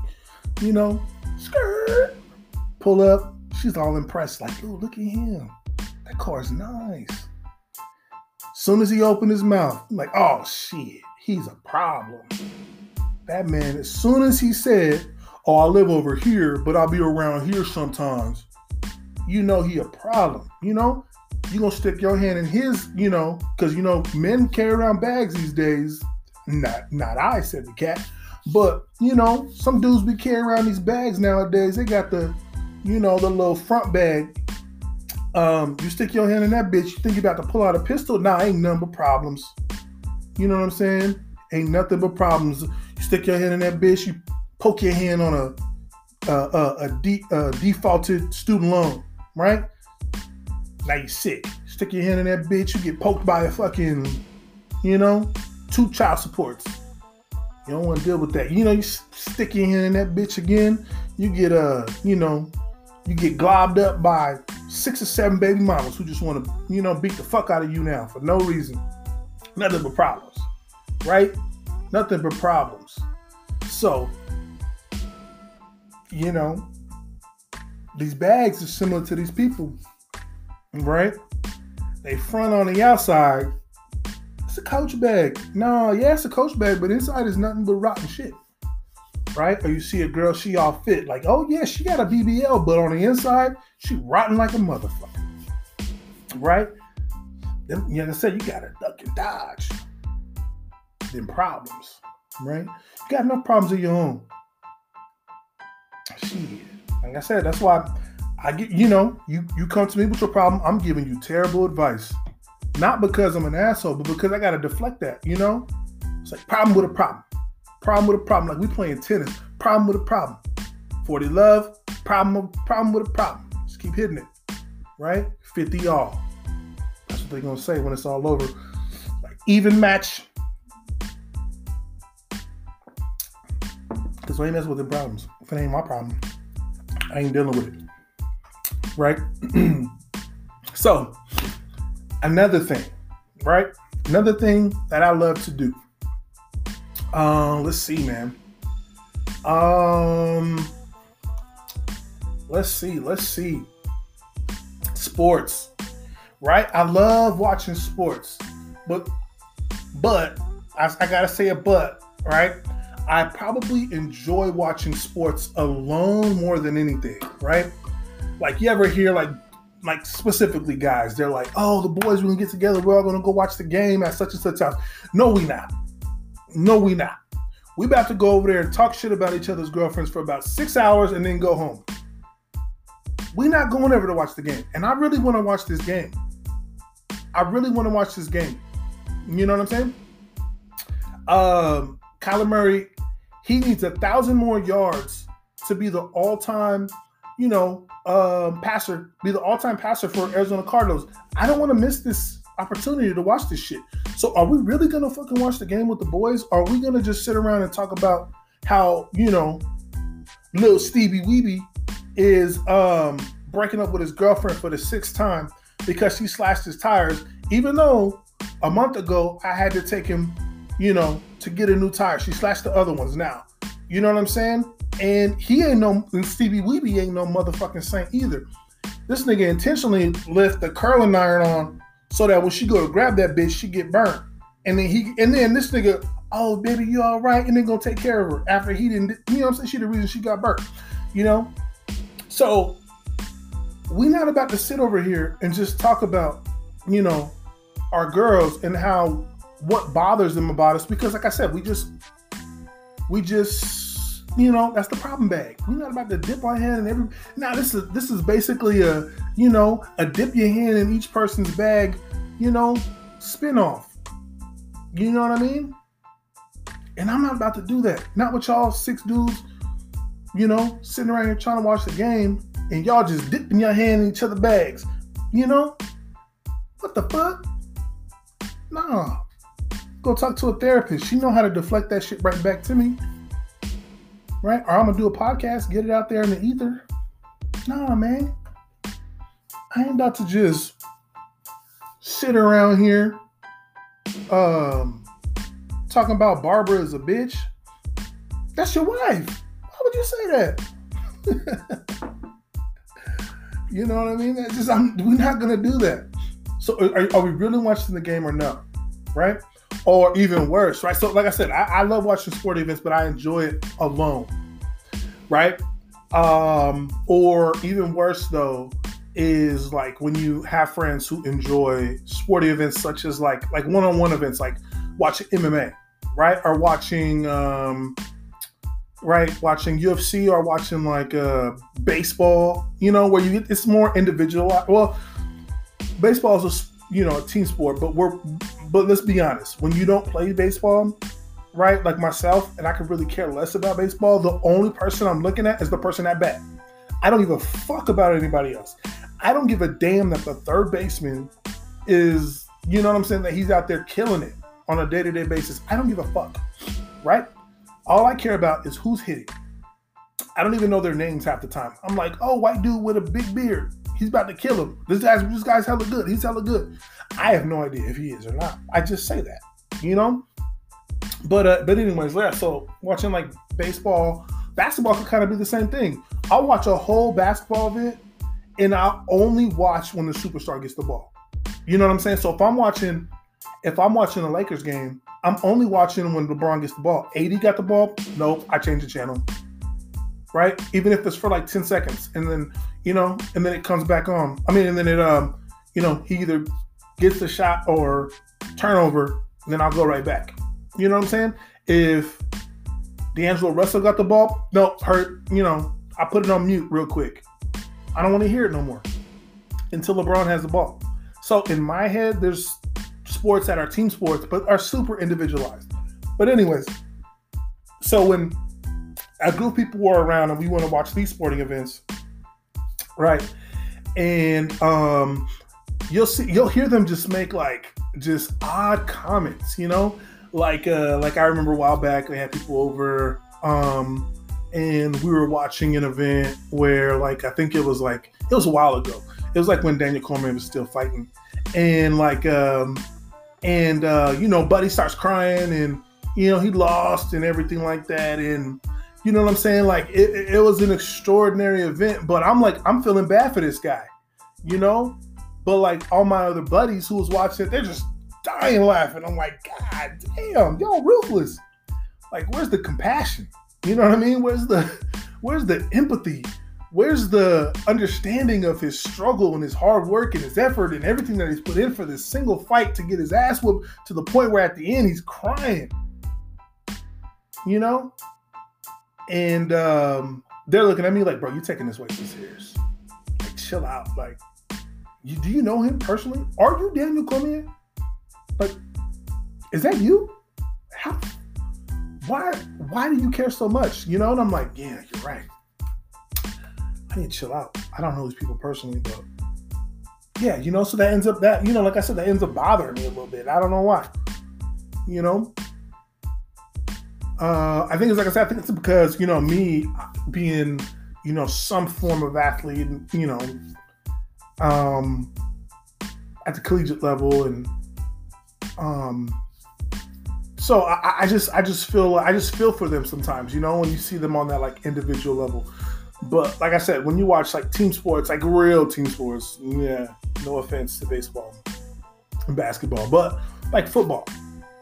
you know, skirt. Pull up. She's all impressed, like, oh, look at him. That car's nice. As soon as he opened his mouth, I'm like, oh shit, he's a problem. That man, as soon as he said, Oh, I live over here, but I'll be around here sometimes, you know he a problem. You know? You gonna stick your hand in his, you know, because you know, men carry around bags these days. Not not I, said the cat. But you know, some dudes be carrying around these bags nowadays. They got the, you know, the little front bag um, you stick your hand in that bitch, you think you about to pull out a pistol? Nah, ain't nothing but problems. You know what I'm saying? Ain't nothing but problems. You stick your hand in that bitch, you poke your hand on a a, a, a, de- a defaulted student loan, right? Now you sick. Stick your hand in that bitch, you get poked by a fucking, you know, two child supports. You don't want to deal with that. You know, you stick your hand in that bitch again, you get uh, you know, you get globbed up by six or seven baby mamas who just want to, you know, beat the fuck out of you now for no reason. Nothing but problems, right? Nothing but problems. So, you know, these bags are similar to these people, right? They front on the outside. It's a coach bag. No, yeah, it's a coach bag, but inside is nothing but rotten shit right? Or you see a girl, she all fit, like, oh yeah, she got a BBL, but on the inside, she rotten like a motherfucker, right? Then, like I said, you gotta duck and dodge. Then problems, right? You got enough problems of your own. shit. Like I said, that's why I get. You know, you you come to me with your problem. I'm giving you terrible advice, not because I'm an asshole, but because I gotta deflect that. You know, it's like problem with a problem, problem with a problem. Like we playing tennis, problem with a problem. Forty love, problem problem with a problem. Just keep hitting it, right? Fifty all. That's what they're gonna say when it's all over. Like even match Because I ain't messing with the problems. If it ain't my problem, I ain't dealing with it. Right? so, another thing, right? Another thing that I love to do. Um, let's see, man. Um, let's see, let's see. Sports, right? I love watching sports, but, but I, I gotta say a but, right? I probably enjoy watching sports alone more than anything, right? Like you ever hear like like specifically guys, they're like, oh, the boys we're gonna get together, we're all gonna go watch the game at such and such house. No, we not. No, we not. We about to go over there and talk shit about each other's girlfriends for about six hours and then go home. We not going over to watch the game. And I really want to watch this game. I really want to watch this game. You know what I'm saying? Um, Kyler Murray he needs a thousand more yards to be the all-time, you know, um, passer, be the all-time passer for Arizona Cardinals. I don't want to miss this opportunity to watch this shit. So are we really gonna fucking watch the game with the boys? Are we gonna just sit around and talk about how, you know, little Stevie Weeby is um breaking up with his girlfriend for the sixth time because she slashed his tires, even though a month ago I had to take him you know, to get a new tire. She slashed the other ones now. You know what I'm saying? And he ain't no and Stevie Weeby ain't no motherfucking saint either. This nigga intentionally left the curling iron on so that when she go to grab that bitch, she get burnt. And then he and then this nigga, oh baby, you all right? And then gonna take care of her after he didn't, you know what I'm saying? She the reason she got burnt. You know? So we not about to sit over here and just talk about, you know, our girls and how what bothers them about us because like I said, we just we just you know, that's the problem bag. We're not about to dip our hand in every now this is this is basically a you know, a dip your hand in each person's bag, you know, spin off. You know what I mean? And I'm not about to do that. Not with y'all six dudes, you know, sitting around here trying to watch the game and y'all just dipping your hand in each other's bags. You know? What the fuck? Nah. Go talk to a therapist. She know how to deflect that shit right back to me. Right? Or I'm gonna do a podcast, get it out there in the ether. Nah, man. I ain't about to just sit around here um talking about Barbara as a bitch. That's your wife. Why would you say that? you know what I mean? That's just I'm, we're not gonna do that. So are, are we really watching the game or no? Right? Or even worse, right? So, like I said, I, I love watching sport events, but I enjoy it alone, right? Um, or even worse, though, is like when you have friends who enjoy sporting events, such as like like one-on-one events, like watching MMA, right? Or watching, um, right, watching UFC or watching like uh, baseball. You know, where you get it's more individual. Well, baseball is a you know a team sport, but we're but let's be honest, when you don't play baseball, right, like myself, and I could really care less about baseball, the only person I'm looking at is the person at bat. I don't give a fuck about anybody else. I don't give a damn that the third baseman is, you know what I'm saying, that he's out there killing it on a day to day basis. I don't give a fuck, right? All I care about is who's hitting. I don't even know their names half the time. I'm like, oh, white dude with a big beard. He's about to kill him. This guy's this guy's hella good. He's hella good. I have no idea if he is or not. I just say that, you know. But uh, but anyways, yeah. So watching like baseball, basketball could kind of be the same thing. I'll watch a whole basketball event, and I'll only watch when the superstar gets the ball. You know what I'm saying? So if I'm watching, if I'm watching a Lakers game, I'm only watching when LeBron gets the ball. AD got the ball. Nope, I change the channel. Right? Even if it's for like 10 seconds, and then you know, and then it comes back on. I mean, and then it um, you know, he either gets the shot or turnover, then I'll go right back. You know what I'm saying? If D'Angelo Russell got the ball, no, hurt, you know, I put it on mute real quick. I don't want to hear it no more until LeBron has the ball. So in my head, there's sports that are team sports, but are super individualized. But anyways, so when a group of people were around and we want to watch these sporting events, right? And um, you'll see, you'll hear them just make like just odd comments, you know, like uh, like I remember a while back they had people over, um, and we were watching an event where like I think it was like it was a while ago. It was like when Daniel Cormier was still fighting, and like um, and uh, you know, Buddy starts crying and you know he lost and everything like that, and you know what I'm saying? Like it, it was an extraordinary event, but I'm like I'm feeling bad for this guy, you know. But like all my other buddies who was watching it, they're just dying laughing. I'm like, God damn, y'all ruthless. Like, where's the compassion? You know what I mean? Where's the where's the empathy? Where's the understanding of his struggle and his hard work and his effort and everything that he's put in for this single fight to get his ass whooped to the point where at the end he's crying? You know? And um, they're looking at me like, bro, you taking this way too serious. Like, chill out. Like, you, do you know him personally? Are you Daniel Cormier? Like, is that you? How? Why? Why do you care so much? You know? And I'm like, yeah, you're right. I need to chill out. I don't know these people personally, but yeah, you know. So that ends up that you know, like I said, that ends up bothering me a little bit. I don't know why. You know. Uh, I think it's like I said. I think it's because you know me being you know some form of athlete, you know, um, at the collegiate level, and um, so I, I just I just feel I just feel for them sometimes. You know, when you see them on that like individual level. But like I said, when you watch like team sports, like real team sports, yeah, no offense to baseball and basketball, but like football,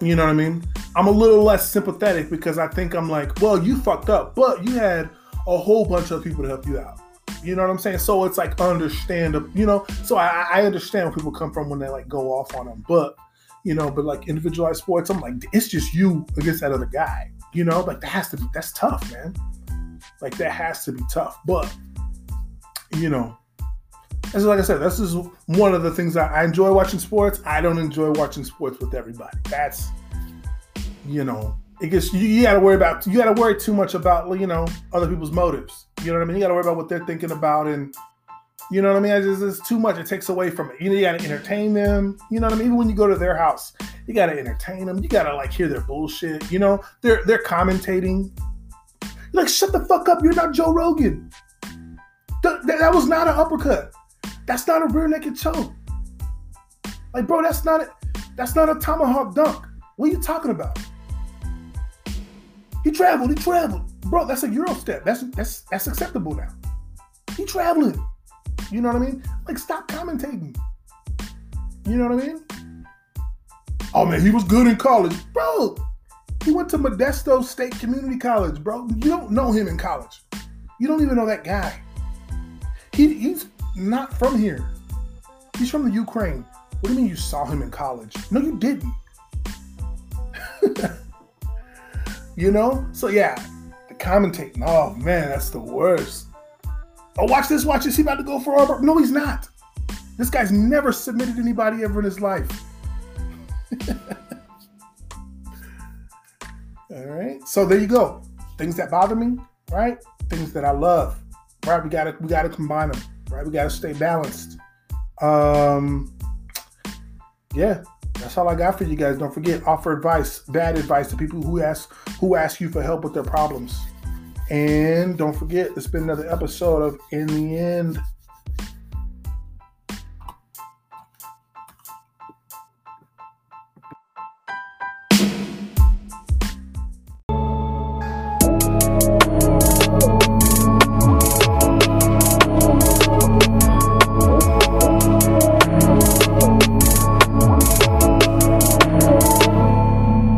you know what I mean? I'm a little less sympathetic because I think I'm like, well, you fucked up, but you had a whole bunch of people to help you out. You know what I'm saying? So it's like understandable, you know. So I, I understand where people come from when they like go off on them, but you know, but like individualized sports, I'm like, it's just you against that other guy. You know, like that has to be that's tough, man. Like that has to be tough. But you know, as like I said, this is one of the things that I enjoy watching sports. I don't enjoy watching sports with everybody. That's you know, it gets you, you got to worry about you got to worry too much about you know other people's motives. You know what I mean? You got to worry about what they're thinking about, and you know what I mean. It's, it's too much. It takes away from it. You, know, you got to entertain them. You know what I mean? Even when you go to their house, you got to entertain them. You got to like hear their bullshit. You know, they're they're commentating. You're like, shut the fuck up. You're not Joe Rogan. Th- that, that was not an uppercut. That's not a rear naked choke. Like, bro, that's not it. That's not a tomahawk dunk. What are you talking about? He traveled. He traveled, bro. That's a euro step. That's that's that's acceptable now. He traveling. You know what I mean? Like, stop commentating. You know what I mean? Oh man, he was good in college, bro. He went to Modesto State Community College, bro. You don't know him in college. You don't even know that guy. He, he's not from here. He's from the Ukraine. What do you mean you saw him in college? No, you didn't. you know? So yeah, the commentating. Oh man, that's the worst. Oh, watch this, watch this. He about to go for armbar. No, he's not. This guy's never submitted anybody ever in his life. All right. So there you go. Things that bother me, right? Things that I love. Right? We gotta we gotta combine them. Right? We gotta stay balanced. Um yeah, that's all I got for you guys. Don't forget, offer advice, bad advice to people who ask who ask you for help with their problems. And don't forget, it's been another episode of In the End.